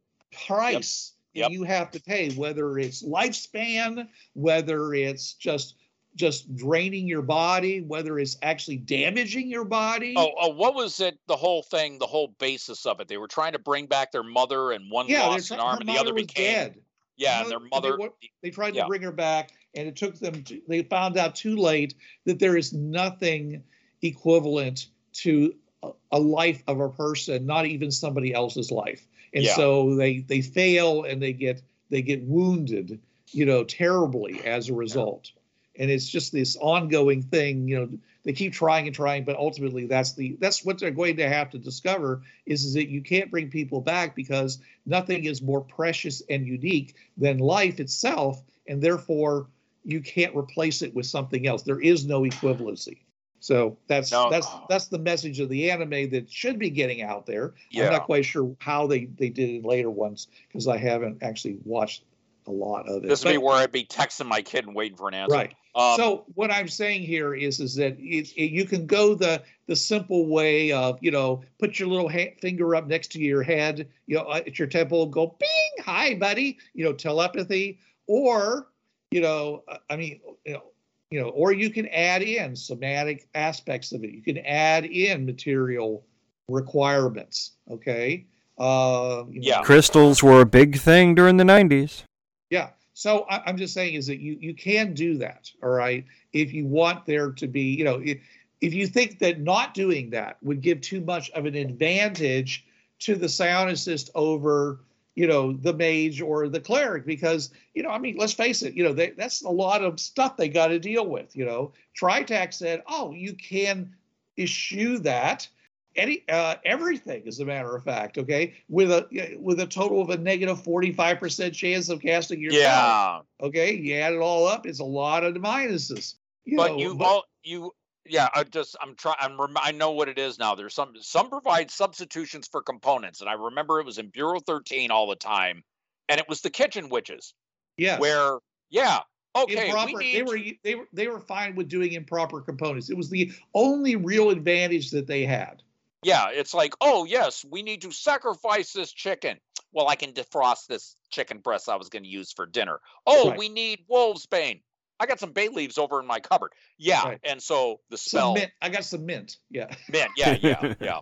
price Yep. that you have to pay whether it's lifespan whether it's just just draining your body whether it's actually damaging your body Oh, oh, what was it? The whole thing, the whole basis of it. They were trying to bring back their mother, and one yeah lost an arm, and the other was became dead yeah, and their mother- they, they tried yeah. to bring her back and it took them to, they found out too late that there is nothing equivalent to a, a life of a person not even somebody else's life and Yeah. so they they fail and they get they get wounded you know terribly as a result and it's just this ongoing thing you know they keep trying and trying but ultimately that's the that's what they're going to have to discover is, is that you can't bring people back because nothing is more precious and unique than life itself and therefore you can't replace it with something else. There is no equivalency. So that's No. that's that's the message of the anime that should be getting out there. I'm not quite sure how they they did it later ones because i haven't actually watched a lot of it This would be where I'd be texting my kid and waiting for an answer. right Um, so what I'm saying here is is that it, it- you can go the the simple way of you know put your little ha- finger up next to your head, you know, uh, at your temple, go bing, hi buddy, you know, telepathy, or you know, uh, I mean, you know, you know, or you can add in somatic aspects of it. You can add in material requirements. Okay. Uh, you know, Yeah. Crystals were a big thing during the 90s. Yeah. So I, I'm just saying is that you you can do that, all right, if you want there to be, you know, if, if you think that not doing that would give too much of an advantage to the psionicist over, you know, the mage or the cleric, because you know, I mean, let's face it, you know, they, that's a lot of stuff they got to deal with. You know, Tritac said, oh, you can eschew that any uh, everything as a matter of fact okay with a with a total of a negative 45% chance of casting your yeah, okay you add it all up it's a lot of minuses you but know, you but- all you yeah. I just I'm trying. I'm rem- I know what it is now. There's some some provide substitutions for components, and I remember it was in Bureau 13 all the time, and it was the kitchen witches Yeah, where yeah okay improper, we they were they were they were fine with doing improper components it was the only real advantage that they had Yeah, it's like, oh yes, we need to sacrifice this chicken. Well, I can defrost this chicken breast I was going to use for dinner. Oh, Right. we need wolf's bane. I got some bay leaves over in my cupboard. Yeah, Right. and so the some spell, mint i got some mint yeah mint. Yeah, yeah, yeah.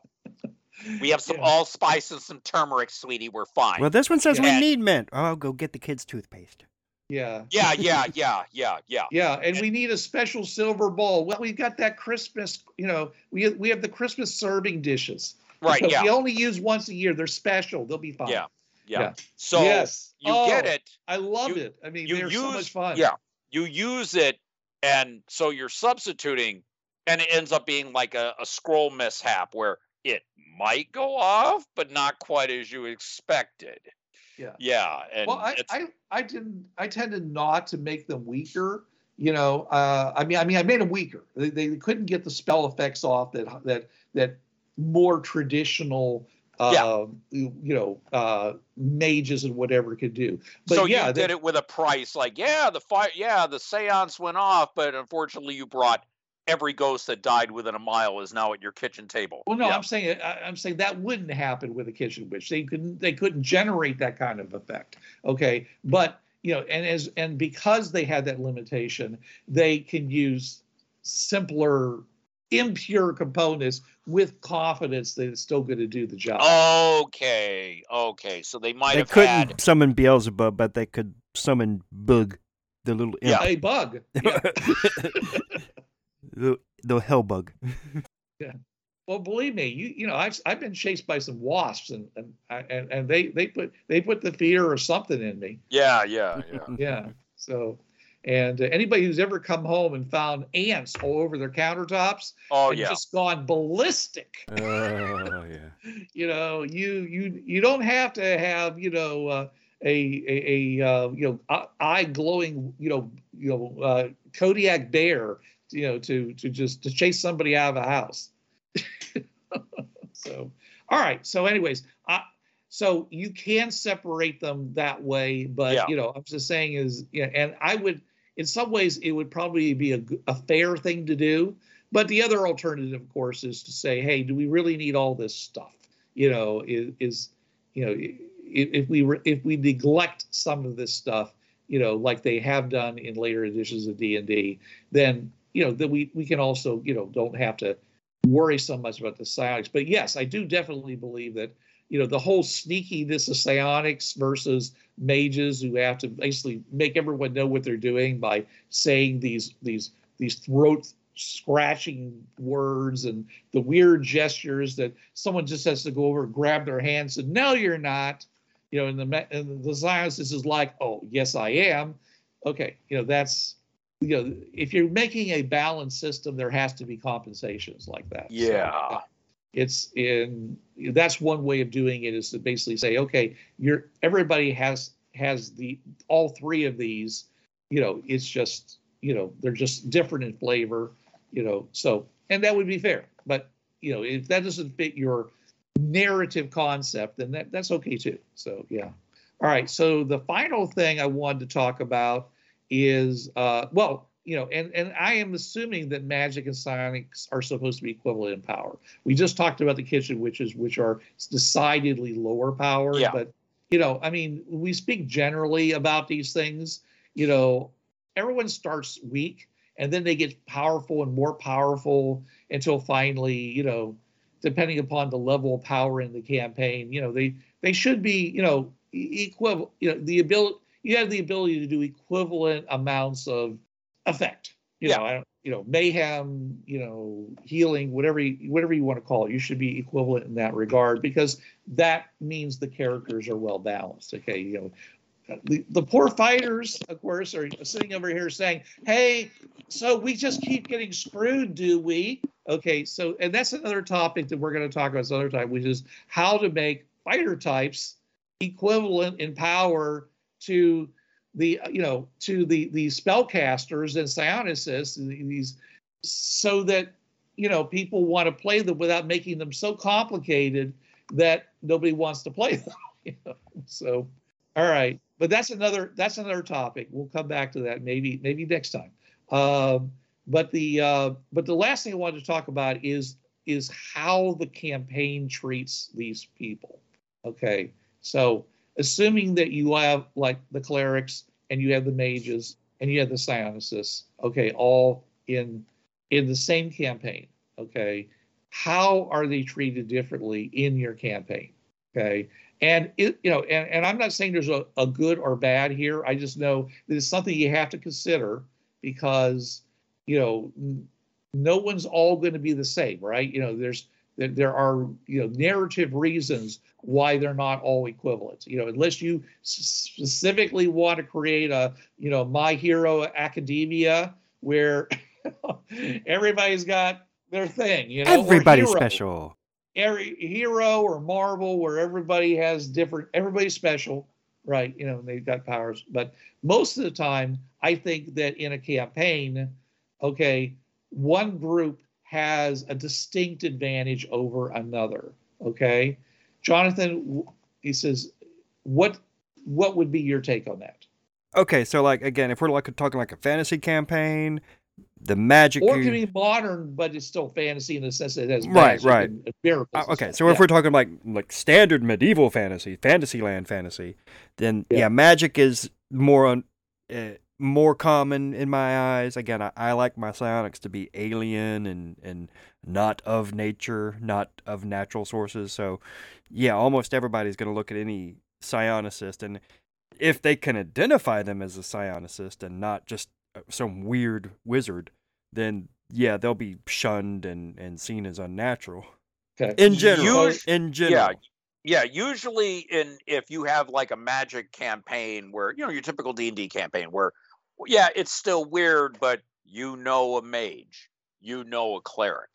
We have some Yeah. allspice and some turmeric, sweetie. We're fine. Well, this one says Yeah. we need mint. Oh, I'll go get the kids' toothpaste. Yeah yeah, yeah, yeah, yeah, yeah. Yeah, and we need a special silver bowl. Well, we've got that Christmas, you know, we we have the Christmas serving dishes. Right. Because Yeah, We only use once a year. They're special. They'll be fine. Yeah. yeah. yeah. So yes. you get Oh, it. I love You- it. I mean, you they're use so much fun. yeah you use it and so you're substituting and it ends up being like a, a scroll mishap where it might go off but not quite as you expected Yeah. yeah and Well, I, I I didn't. I tended not to make them weaker. You know, uh, I mean, I mean, I made them weaker. They, they couldn't get the spell effects off that that that more traditional Yeah. um, you, know, uh, mages and whatever could do. But so yeah, you they- did it with a price like, yeah, the fire, yeah, the seance went off, but unfortunately, you brought every ghost that died within a mile is now at your kitchen table. Well, no, Yeah. I'm saying I, I'm saying that wouldn't happen with a kitchen witch. They couldn't they couldn't generate that kind of effect. Okay, but you know, and as and because they had that limitation, they can use simpler, impure components with confidence that it's still going to do the job. Okay, okay. So they might They have couldn't had. summon Beelzebub, but they could summon Bug, the little imp. Yeah. A bug. Yeah. the, the hell bug. yeah. Well, believe me, you you know I've I've been chased by some wasps and and and, and they they put they put the fear or something in me. Yeah, yeah, yeah. Yeah. So, and uh, anybody who's ever come home and found ants all over their countertops Oh and yeah. just gone ballistic, Oh yeah. you know, you you you don't have to have you know uh, a a, a uh, you know eye glowing you know you know uh, Kodiak bear you know to to just to chase somebody out of a house. so, all right. So, anyways, I, so you can separate them that way, but Yeah. you know, I'm just saying is, yeah, and I would, in some ways, it would probably be a, a fair thing to do. But the other alternative, of course, is to say, hey, do we really need all this stuff? You know, is, is you know, if we re- if we neglect some of this stuff, you know, like they have done in later editions of D and D, then you know that we we can also you know don't have to worry so much about the psionics. But yes, I do definitely believe that you know the whole sneakiness of psionics versus mages who have to basically make everyone know what they're doing by saying these these these throat scratching words and the weird gestures that someone just has to go over and grab their hands and no you're not you know and the and the psionicist is like oh yes i am okay you know that's you know if you're making a balanced system there has to be compensations like that. So, Yeah. it's in that's one way of doing it is to basically say okay you're everybody has has the all three of these you know it's just you know they're just different in flavor you know so and that would be fair. But you know if that doesn't fit your narrative concept then that, that's okay too. So yeah. All right so the final thing i wanted to talk about is uh well you know and and i am assuming that magic and psionics are supposed to be equivalent in power we just talked about the kitchen witches which are decidedly lower power Yeah. but you know i mean we speak generally about these things you know everyone starts weak and then they get powerful and more powerful until finally you know depending upon the level of power in the campaign you know they they should be you know equivalent you know the ability you have the ability to do equivalent amounts of effect you Yeah. know I don't, you know mayhem you know healing whatever you, whatever you want to call it you should be equivalent in that regard because that means the characters are well balanced okay you know the, the poor fighters of course are sitting over here saying hey so we just keep getting screwed do we okay so and that's another topic that we're going to talk about some other time which is how to make fighter types equivalent in power to the you know to the the spellcasters and psionicists and these so that you know people want to play them without making them so complicated that nobody wants to play them you know? so all right. But that's another that's another topic. We'll come back to that maybe maybe next time. Um, but the uh, but the last thing i wanted to talk about is is how the campaign treats these people. Okay so assuming that you have like the clerics and you have the mages and you have the psionicists okay all in in the same campaign okay how are they treated differently in your campaign okay? And it you know and, and i'm not saying there's a, a good or bad here. I just know that it's something you have to consider because you know no one's all going to be the same right? You know there's there, there are you know narrative reasons why they're not all equivalent you know unless you specifically want to create a you know my hero academia where everybody's got their thing you know Everybody's special. every hero or Marvel where everybody has different everybody's special, right? You know, they've got powers. But most of the time, I think that in a campaign, okay, one group has a distinct advantage over another. Okay. Jonathan, he says, what what would be your take on that? Okay, so like again, if we're like talking like a fantasy campaign, the magic. Or it can be modern, but it's still fantasy in the sense that it has Right, magic right. and miracles. Uh, okay, so if we're talking like like standard medieval fantasy, Fantasyland fantasy, then yeah, Yeah. magic is more on uh, more common in my eyes. Again, I, I like my psionics to be alien and and not of nature, not of natural sources. So yeah, almost everybody's going to look at any psionicist and if they can identify them as a psionicist and not just uh, some weird wizard, then yeah, they'll be shunned and, and seen as unnatural. Okay. In general, Us- in general, Yeah, usually in if you have like a magic campaign where you know your typical D and D campaign where yeah, it's still weird, but you know a mage, you know a cleric.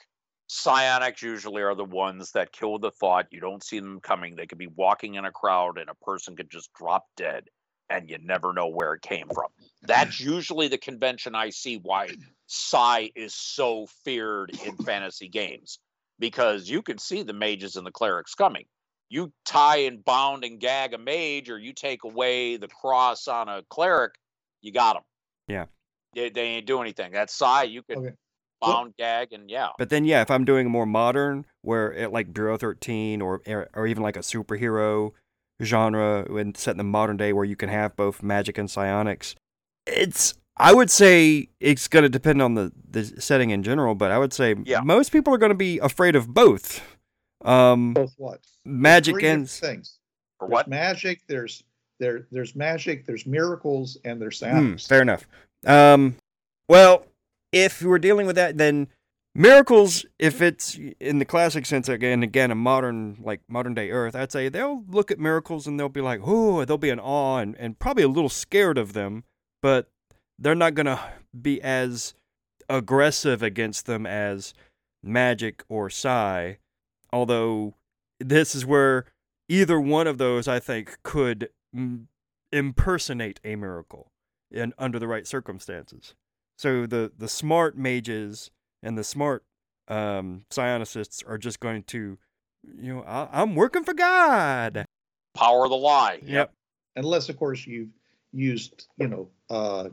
Psionics usually are the ones that kill the thought. You don't see them coming. They could be walking in a crowd and a person could just drop dead and you never know where it came from. That's usually the convention I see why Psi is so feared in fantasy games because you can see the mages and the clerics coming you tie and bound and gag a mage or you take away the cross on a cleric, you got them. Yeah. They, they ain't do anything. That's Psy. You can Okay. bound, gag, and yeah. But then, yeah, if I'm doing a more modern, where it, like Bureau 13 or er, or even like a superhero genre and set in the modern day where you can have both magic and psionics, it's I would say it's going to depend on the the setting in general, but I would say Yeah. most people are going to be afraid of both. Um, Both what? magic and things. For There's what? magic. There's there. There's magic. There's miracles, and there's Hmm, psionics. fair enough. Um, well, if we're dealing with that, then miracles, if it's in the classic sense, again, again, a modern like modern day Earth, I'd say they'll look at miracles and they'll be like, oh, they'll be in awe and, and probably a little scared of them, but they're not gonna be as aggressive against them as magic or psi. Although this is where either one of those, I think, could mm, impersonate a miracle in under the right circumstances. So the the smart mages and the smart um, psionicists are just going to, you know, I, I'm working for God. Power of the lie. Yep. Unless, of course, you've used you know uh,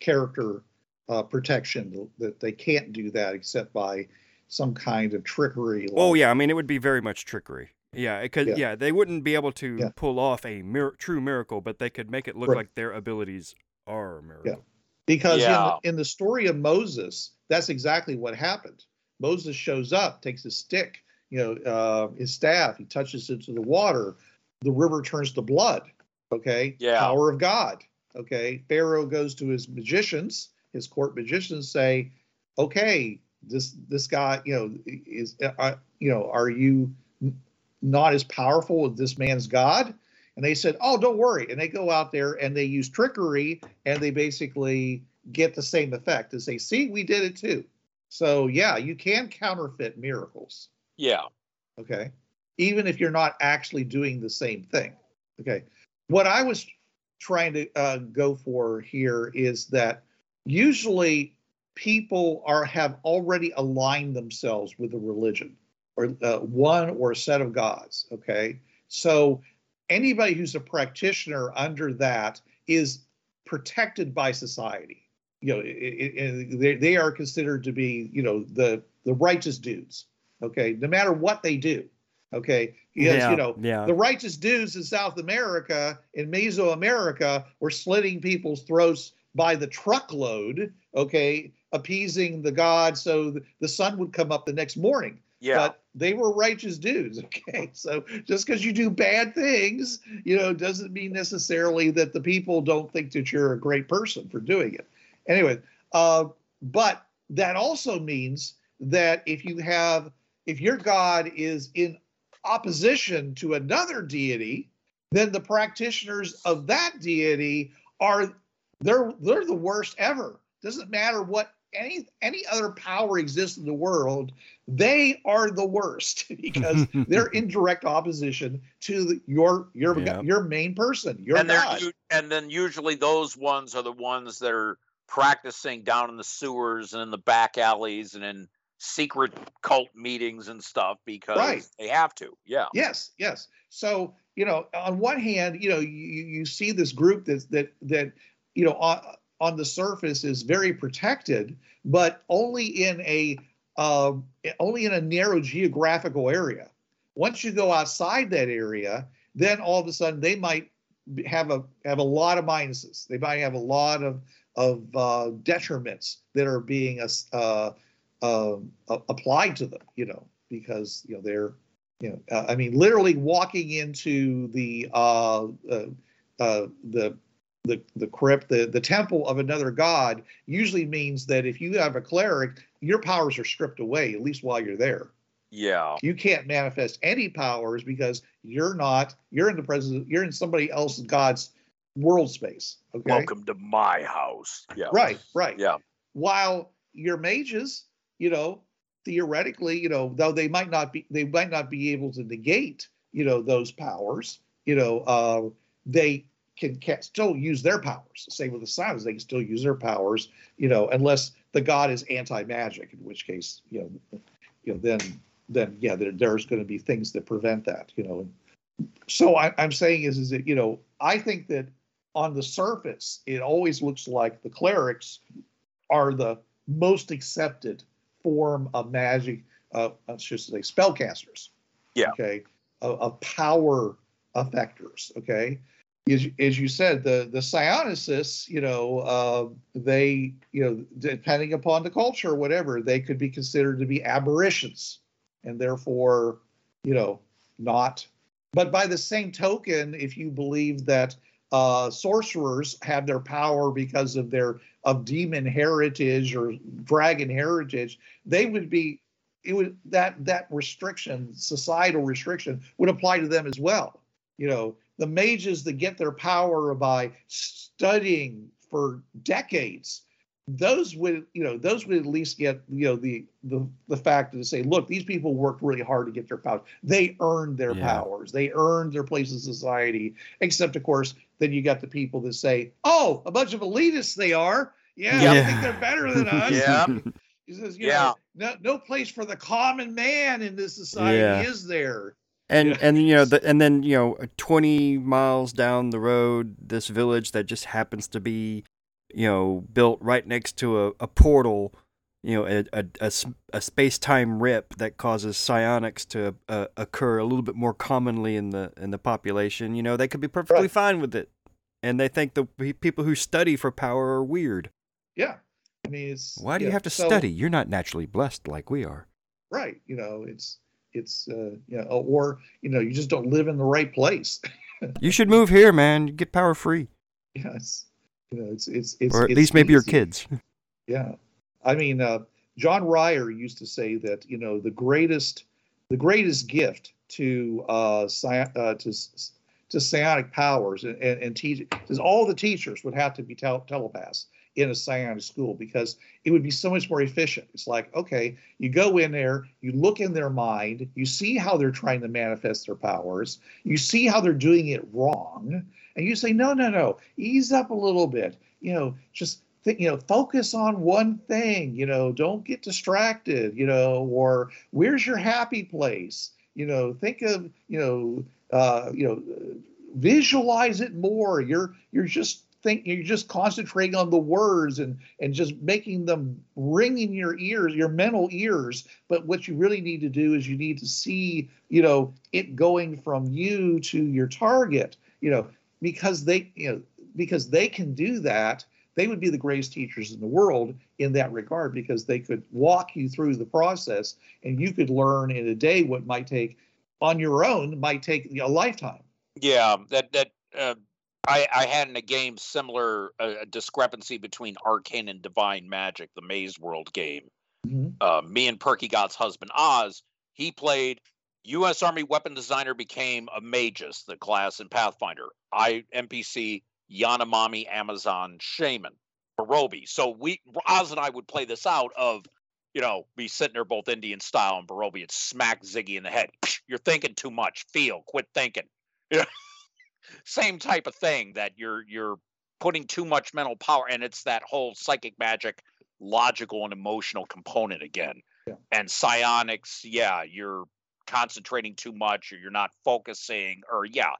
character uh, protection that they can't do that except by some kind of trickery. Oh yeah, I mean it would be very much trickery. Yeah, it could. Yeah. Yeah. they wouldn't be able to Yeah. pull off a mir- true miracle, but they could make it look Right. like their abilities are a miracle. Because Yeah. in, the, in the story of Moses, that's exactly what happened. Moses shows up, takes his stick, you know, uh, his staff, he touches it to the water, the river turns to blood. Okay, Yeah. power of God. Okay, Pharaoh goes to his magicians, his court magicians, say, "Okay, this this guy, you know, is uh, you know, are you not as powerful as this man's God?" And they said, "Oh, don't worry." And they go out there and they use trickery and they basically get the same effect as they see we did it too. So yeah, you can counterfeit miracles. Yeah. Okay, even if you're not actually doing the same thing. Okay, what I was trying to uh, go for here is that usually people are have already aligned themselves with a religion or uh, one or a set of gods. Okay, so anybody who's a practitioner under that is protected by society. You know, it, it, they, they are considered to be, you know, the the righteous dudes. Okay, no matter what they do. Okay, because yeah, you know yeah. the righteous dudes in South America, in Mesoamerica, were slitting people's throats by the truckload. Okay, appeasing the god so the sun would come up the next morning Yeah. but they were righteous dudes. Okay, so just because you do bad things, you know, doesn't mean necessarily that the people don't think that you're a great person for doing it. Anyway, uh, but that also means that if you have, if your God is in opposition to another deity, then the practitioners of that deity are they're they're the worst ever. Doesn't matter what any any other power exists in the world, they are the worst because they're in direct opposition to the, your your Yeah. your main person, your and God. and then usually those ones are the ones that are practicing down in the sewers and in the back alleys and in secret cult meetings and stuff because Right. they have to. Yeah. Yes, yes. So you know, on one hand, you know, you, you see this group that that that you know on, on the surface is very protected, but only in a uh, only in a narrow geographical area. Once you go outside that area, then all of a sudden they might have a have a lot of minuses. They might have a lot of of uh, detriments that are being uh, uh, applied to them. You know, because you know they're you know, uh, I mean, literally walking into the uh, uh, the the the crypt, the the temple of another god, usually means that if you have a cleric, your powers are stripped away at least while you're there. Yeah. You can't manifest any powers because you're not you're in the presence you're in somebody else's god's world space. Okay, Welcome to my house. Yeah. right, right Yeah. while your mages, you know, theoretically, you know, though they might not be, they might not be able to negate, you know, those powers, you know, uh, they can, can still use their powers. Same with the Psions, they can still use their powers, you know, unless the god is anti-magic, in which case, you know, you know, then, then yeah, there, there's going to be things that prevent that, you know. So I, I'm saying is, is that you know, I think that on the surface, it always looks like the clerics are the most accepted form of magic. Uh, let's just say spellcasters. Yeah. Okay. Of, of power effectors. Okay. As, as you said, the the psionicis, you know, uh, they, you know, depending upon the culture, or whatever, they could be considered to be aberrations, and therefore, you know, not. But by the same token, if you believe that uh, sorcerers have their power because of their of demon heritage or dragon heritage, they would be it would that that restriction, societal restriction, would apply to them as well. You know, the mages that get their power by studying for decades, those would you know those would at least get you know the the the fact to say, look, these people worked really hard to get their powers. They earned their Yeah. powers. They earned their place in society. Except, of course, then you got the people that say, "Oh, a bunch of elitists they are. Yeah, Yeah. they think they're better than us." Yeah. He says, you Yeah. know, no, no place for the common man in this society Yeah. is there. And Yeah. and you know the, and then you know 20 miles down the road this village that just happens to be you know built right next to a, a portal you know a a a space-time rip that causes psionics to uh, occur a little bit more commonly in the in the population you know they could be perfectly Right. fine with it and they think the people who study for power are weird Yeah. I mean, why do you have to so- study you're not naturally blessed like we are Right. You know, it's it's uh, you know, or you know, you just don't live in the right place. you should move here man. You get power free. Yes, you know, it's it's it's or at it's least maybe your kids. Yeah. I mean, uh, John Ryer used to say that, you know, the greatest the greatest gift to uh, sci- uh to to psionic powers and, and, and teach is all the teachers would have to be tel- telepaths in a psionic school because it would be so much more efficient. It's like, okay, you go in there, you look in their mind, you see how they're trying to manifest their powers, you see how they're doing it wrong, and you say, no, no, no, ease up a little bit. You know, just think, you know, focus on one thing. You know, don't get distracted. You know, or where's your happy place? You know, think of you know, uh, you know, visualize it more. You're you're just think you're just concentrating on the words and and just making them ring in your ears, your mental ears. But what you really need to do is you need to see, you know, it going from you to your target. You know, because they, you know, because they can do that. They would be the greatest teachers in the world in that regard because they could walk you through the process and you could learn in a day what might take on your own might take a lifetime. Yeah, that that uh, I I had in a game similar uh, discrepancy between arcane and divine magic, the Maze World game. Mhm. Uh, me and Perky God's husband Oz, he played U.S. Army weapon designer, became a magus, the class in Pathfinder. I NPC Yanomami Amazon shaman, Barobi. So we Oz and I would play this out of. You know, be sitting there both Indian style and Barobi and smack Ziggy in the head. You're thinking too much. Feel, quit thinking same type of thing that you're you're putting too much mental power and it's that whole psychic magic logical and emotional component again Yeah. And psionics, yeah, you're concentrating too much or you're not focusing or yeah.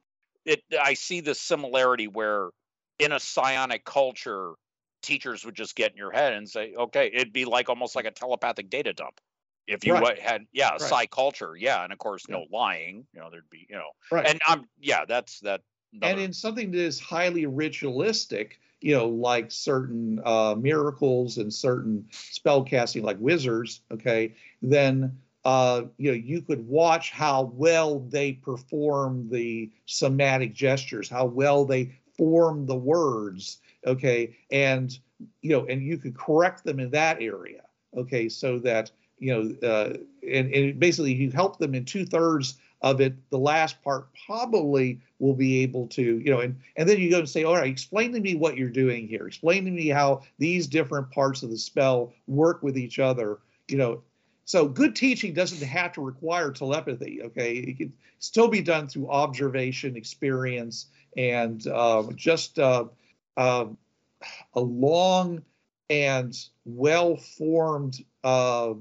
It I see the similarity where in a psionic culture, teachers would just get in your head and say, okay, it'd be like almost like a telepathic data dump. If you Right. had, yeah, Right. psi culture, yeah, and of course, Yeah. no lying, you know, there'd be, you know, Right. and I'm, yeah, that's that. And in something that is highly ritualistic, you know, like certain uh, miracles and certain spell casting, like wizards, okay, then uh, you know you could watch how well they perform the somatic gestures, how well they form the words, okay, and you know, and you could correct them in that area, okay, so that you know, uh, and, and basically you help them in two thirds of it. The last part probably will be able to, you know, and and then you go and say, all right, explain to me what you're doing here. Explain to me how these different parts of the spell work with each other. You know, so good teaching doesn't have to require telepathy. Okay, it can still be done through observation, experience, and um, just uh, um, a long and well-formed. Uh,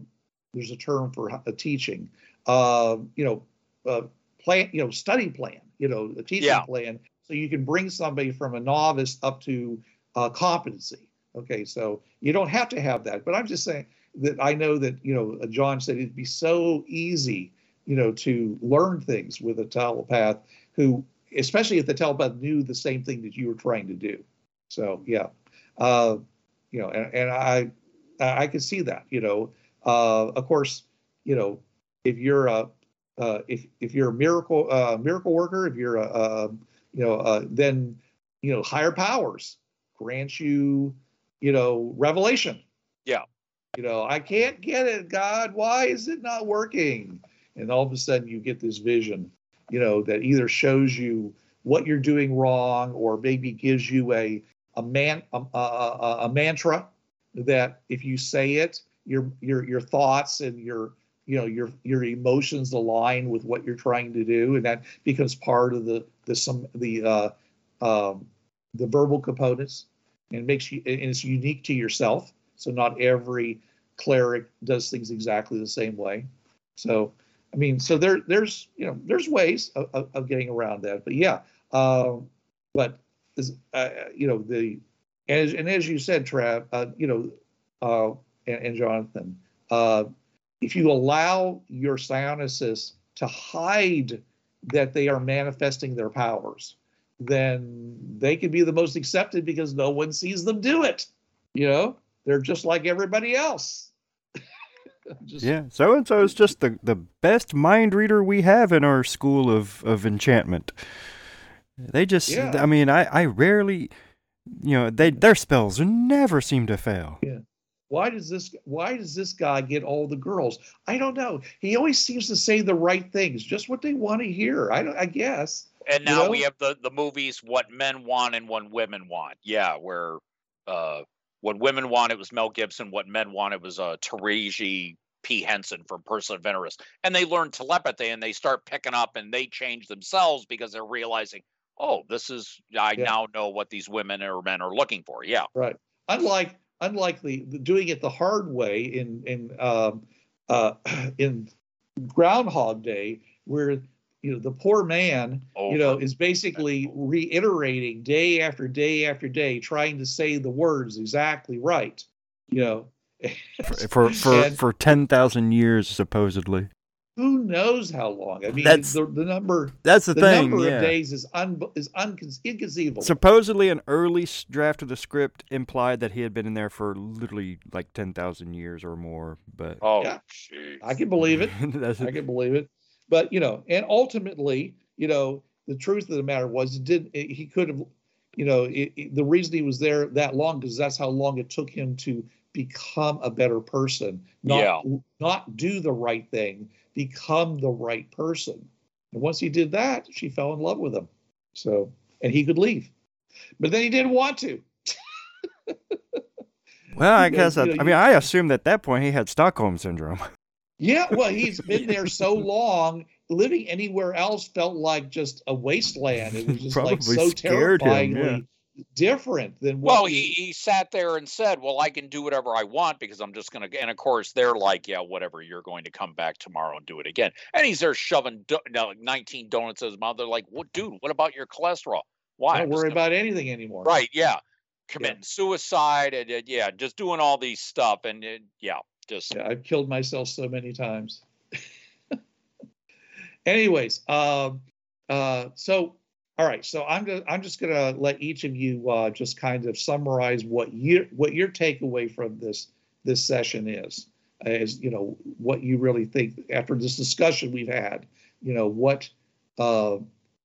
there's a term for a teaching. Uh, you know, uh, plan, you know, study plan, you know, a teaching Yeah. plan, so you can bring somebody from a novice up to uh, competency. Okay, so you don't have to have that, but I'm just saying that I know that you know, uh, John said it'd be so easy, you know, to learn things with a telepath who, especially if the telepath knew the same thing that you were trying to do. So yeah, uh, you know, and, and I, I could see that, you know, uh, of course, you know, if you're a uh, if if you're a miracle uh, miracle worker, if you're a, uh you know uh, then you know higher powers grant you you know revelation. Yeah. You know I can't get it, God. Why is it not working? And all of a sudden you get this vision, you know, that either shows you what you're doing wrong or maybe gives you a a man a, a, a, a mantra that if you say it, your your your thoughts and your you know your your emotions align with what you're trying to do, and that becomes part of the the some the uh, um, the verbal components, and makes you and it's unique to yourself. So not every cleric does things exactly the same way. So I mean, so there there's you know there's ways of, of, of getting around that, but yeah, um, but uh, you know the and, and as you said, Trav, uh, you know, uh, and, and Jonathan, uh, if you allow your psionicists to hide that they are manifesting their powers, then they can be the most accepted because no one sees them do it. You know, they're just like everybody else. Just- Yeah, so and so is just the, the best mind reader we have in our school of, of enchantment. They just, Yeah. I mean, I, I rarely, you know, they their spells never seem to fail. Why does this why does this guy get all the girls? I don't know. He always seems to say the right things, just what they want to hear. I don't I guess. and you now know? we have the the movies what men want and what women want yeah where uh what women want it was mel gibson what men wanted was uh taraji p henson from person of interest and they learn telepathy and they start picking up and they change themselves because they're realizing oh this is i Yeah. now know what these women or men are looking for yeah Right. Unlike unlike the, the doing it the hard way in in um, uh, in Groundhog Day, where you know the poor man over. you know is basically reiterating day after day after day, trying to say the words exactly right. You know, For for for, And- for ten thousand years supposedly. Who knows how long? I mean, That's- the, the number That's the, the thing. number yeah. of days is un, is uncon- inconceivable. Supposedly, an early draft of the script implied that he had been in there for literally like ten thousand years or more. But oh Yeah. jeez. I can believe it. That's- I can believe it. But you know, and ultimately, you know, the truth of the matter was, it did it, he could have, you know, it, it- the reason he was there that long because that's how long it took him to become a better person, not Yeah. not do the right thing, become the right person. And once he did that, she fell in love with him. So, and he could leave, but then he didn't want to. well, I guess you I, know, I you- mean I assumed at that point he had Stockholm syndrome. Yeah, well, he's been there so long. Living anywhere else felt like just a wasteland. It was just like so scared him, terrifyingly, different than what Well, he, he sat there and said, "Well, I can do whatever I want because I'm just going to." And of course, they're like, "Yeah, whatever. You're going to come back tomorrow and do it again." And he's there shoving do- no, 19 donuts in his mouth. They're like, "What, dude? What about your cholesterol? Why? don't worry gonna-" about anything anymore. right? Yeah, committing suicide and uh, yeah, just doing all these stuff and uh, yeah, just Yeah, I've killed myself so many times. Anyways, um, uh, so all right, so I'm gonna I'm just gonna let each of you uh, just kind of summarize what you what your takeaway from this this session is, is you know what you really think after this discussion we've had. You know what uh,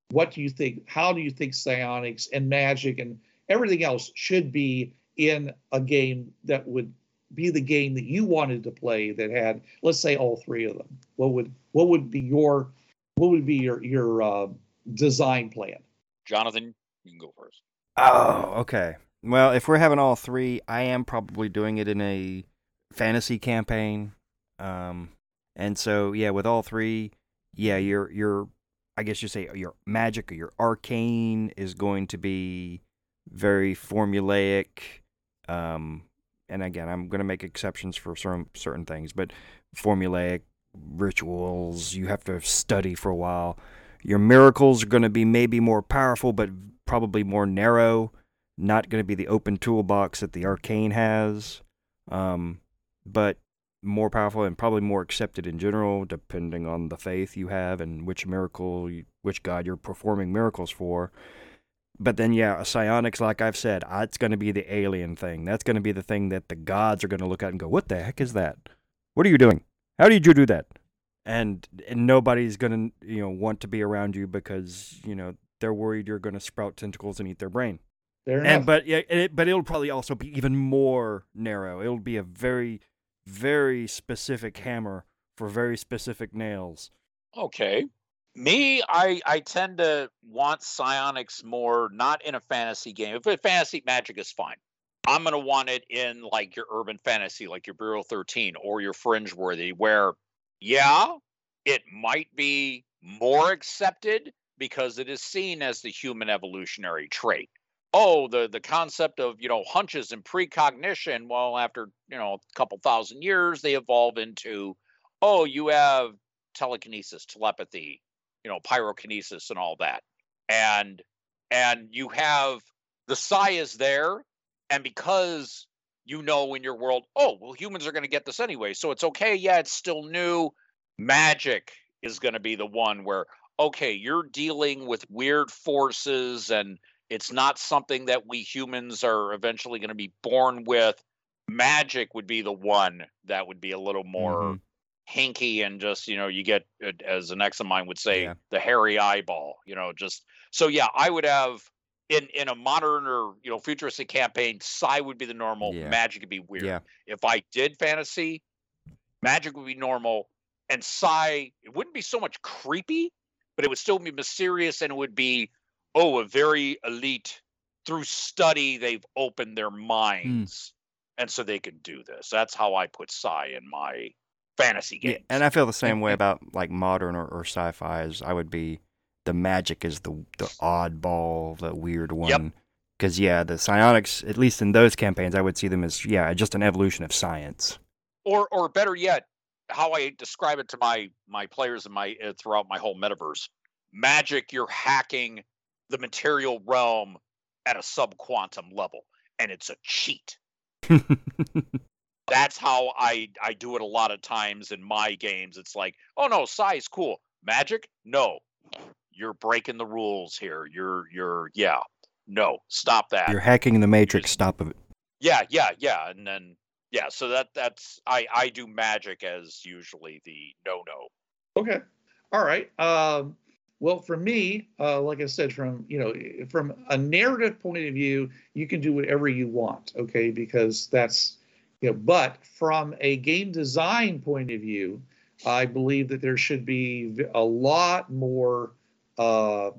what do you think? How do you think psionics and magic and everything else should be in a game that would be the game that you wanted to play that had let's say all three of them what would what would be your what would be your your uh, design plan Jonathan, you can go first. Oh, okay. Well, if we're having all three, I am probably doing it in a fantasy campaign. Um, and so yeah, with all three, yeah, your your I guess you say your magic or your arcane is going to be very formulaic. Um, and again, I'm going to make exceptions for certain certain things, but formulaic rituals you have to study for a while. Your miracles are going to be maybe more powerful, but probably more narrow. Not going to be the open toolbox that the arcane has, um, but more powerful and probably more accepted in general, depending on the faith you have and which miracle, you, which god you're performing miracles for. But then, yeah, psionics, like I've said, uh, it's going to be the alien thing. That's going to be the thing that the gods are going to look at and go, "What the heck is that? What are you doing? How did you do that?" And and nobody's going to you know want to be around you because you know they're worried you're going to sprout tentacles and eat their brain. Fair enough. And but yeah, it, but it'll probably also be even more narrow. It'll be a very, very specific hammer for very specific nails. Okay. Me, I I tend to want psionics more not in a fantasy game. If a fantasy magic is fine. I'm gonna want it in like your urban fantasy, like your Bureau 13 or your Fringeworthy, where yeah, it might be more accepted because it is seen as the human evolutionary trait. Oh, the the concept of you know hunches and precognition. Well, after you know a couple thousand years, they evolve into oh, you have telekinesis, telepathy, you know, pyrokinesis and all that. And and you have the psi is there, and because you know in your world, oh, well, humans are going to get this anyway, so it's okay. Yeah, it's still new. Magic is going to be the one where okay, you're dealing with weird forces and it's not something that we humans are eventually going to be born with. Magic would be the one that would be a little more Mhm. hinky and just you know you get uh, as an ex of mine would say Yeah. the hairy eyeball you know just so yeah i would have in in a modern or you know futuristic campaign psi would be the normal Yeah. magic would be weird Yeah. if i did fantasy magic would be normal and psi it wouldn't be so much creepy but it would still be mysterious and it would be oh a very elite through study they've opened their hmm. minds and so they can do this that's how i put psi in my fantasy games Yeah, and I feel the same way about like modern or, or sci-fi. As I would be, the magic is the the oddball, the weird one. Because yeah, the psionics, at least in those campaigns, I would see them as yeah, just an evolution of science. or or better yet how i describe it to my my players in my uh, throughout my whole metaverse magic you're hacking the material realm at a sub quantum level and it's a cheat. That's how i i do it a lot of times in my games. It's like oh no psi's cool. Magic? No you're breaking the rules here you're you're yeah no stop that You're hacking the matrix. Stop it. yeah yeah yeah and then yeah so that that's i i do magic as usually the no no Okay. All right. Um, well, for me, uh, like I said, from you know, from a narrative point of view, you can do whatever you want. Okay, because that's you know. But from a game design point of view, I believe that there should be a lot more uh,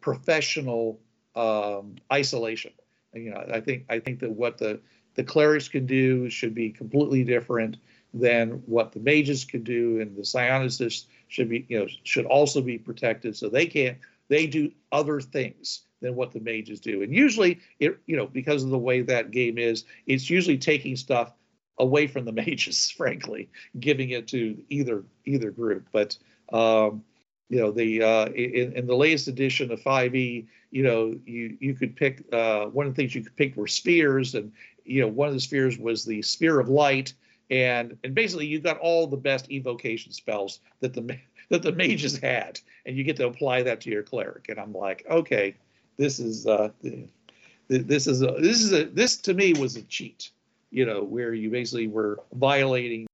professional um, isolation. And, you know, I think I think that what the the clerics can do should be completely different than what the mages could do, and the psionicists should be you know should also be protected so they can't they do other things than what the mages do. And usually, it you know because of the way that game is, it's usually taking stuff away from the mages, frankly, giving it to either either group. But um, you know the uh, in, in the latest edition of 5e, you know you you could pick uh, one of the things you could pick were spheres, and you know one of the spheres was the sphere of light, and and basically you got all the best evocation spells that the that the mages had, and you get to apply that to your cleric. And I'm like, okay, this is uh, this is a, this is a this to me was a cheat, you know, where you basically were violating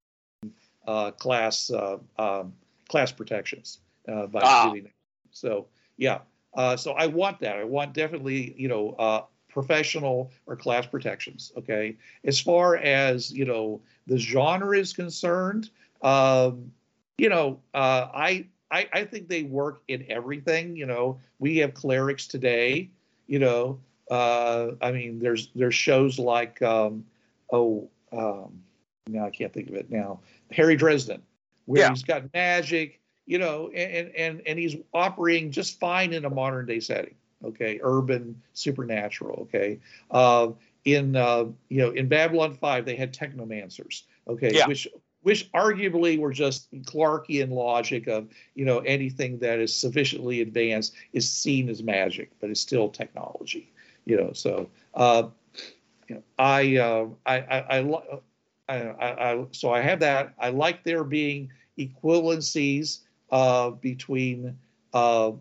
uh, class uh, um, class protections uh, by Ah. doing that. So yeah, uh, so I want that. I want definitely you know uh, professional or class protections. Okay, as far as you know the genre is concerned, um, you know uh, I. I, I think they work in everything. You know, we have clerics today. You know, uh, I mean, there's there's shows like um, oh, um, now I can't think of it now. Harry Dresden, where Yeah. he's got magic. You know, and and and he's operating just fine in a modern day setting. Okay, urban supernatural. Okay, uh, in uh, you know in Babylon Five they had technomancers. Okay, Yeah. which which arguably were just Clarkian logic of you know anything that is sufficiently advanced is seen as magic, but it's still technology. You know, so uh, you know, I, uh, I, I, I, li- I, I, I, so I have that. I like there being equivalencies uh, between uh,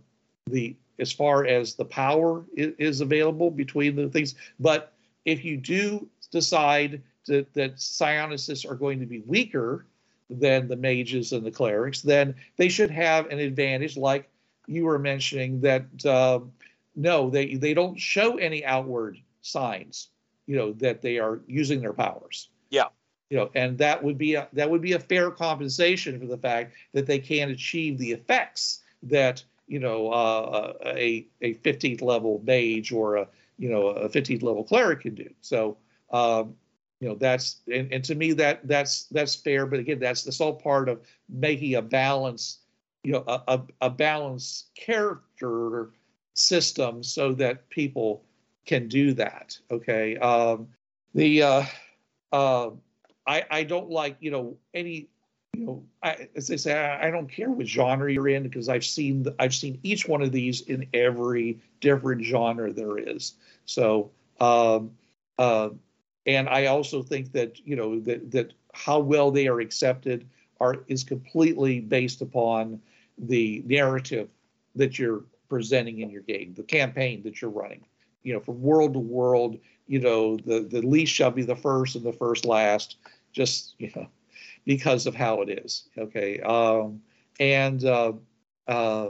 the as far as the power is, is available between the things. But if you do decide to, that psionicists are going to be weaker than the mages and the clerics, then they should have an advantage, like you were mentioning that. Uh, no, they they don't show any outward signs, you know, that they are using their powers. You know, and that would be a, that would be a fair compensation for the fact that they can't achieve the effects that you know uh, a a 15th level mage or a you know a 15th level cleric can do. So um, you know that's and, and to me that that's that's fair. But again, that's that's all part of making a balance, you know, a a, a balanced character system so that people can do that. Okay. Um, the uh, uh, I I don't like you know any you know I, as they say I, I don't care what genre you're in because I've seen the, I've seen each one of these in every different genre there is. So um, uh, and I also think that you know that that how well they are accepted are is completely based upon the narrative that you're presenting in your game, the campaign that you're running. You know, from world to world, you know, the the least shall be the first and the first last, just you know, because of how it is. Okay, um, and uh, uh,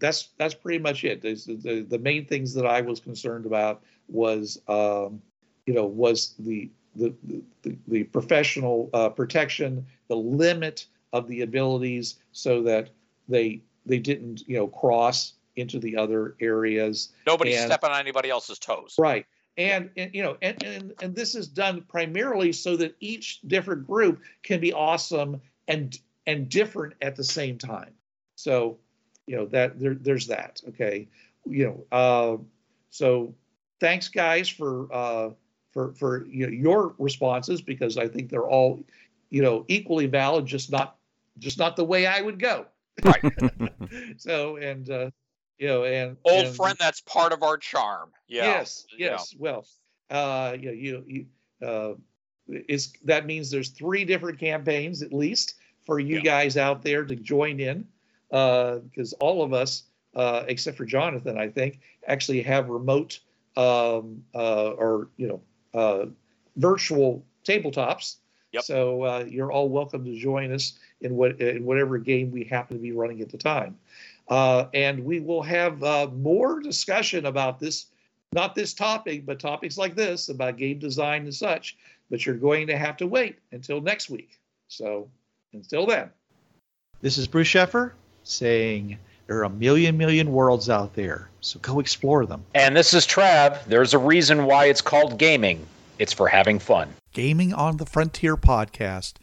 that's that's pretty much it. The, the the main things that I was concerned about was, um, you know, was the the the, the professional uh, protection, the limit of the abilities, so that they they didn't you know cross into the other areas Nobody's And- stepping on anybody else's toes. right and, and you know and, and and this is done primarily so that each different group can be awesome and and different at the same time. So you know that there, there's that okay? You know uh, so thanks guys for uh for for you know, your responses because i think they're all you know equally valid just not just not the way i would go. Right. so and uh you know and Old and- friend, that's part of our charm. Yeah. Yes, know. yes. Well, uh, you, you, you uh, is that means there's three different campaigns at least for you Yeah. guys out there to join in, because all of us, uh, except for Jonathan, I think, actually have remote um, uh, or you know uh, virtual tabletops. Yep. So uh, you're all welcome to join us in what in whatever game we happen to be running at the time. Uh, and we will have uh, more discussion about this, not this topic, but topics like this about game design and such. But you're going to have to wait until next week. So until then. This is Bruce Sheffer saying there are a million, million worlds out there. So go explore them. And this is Trav. There's a reason why it's called gaming. It's for having fun. Gaming on the Frontier podcast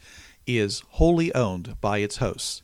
is wholly owned by its hosts.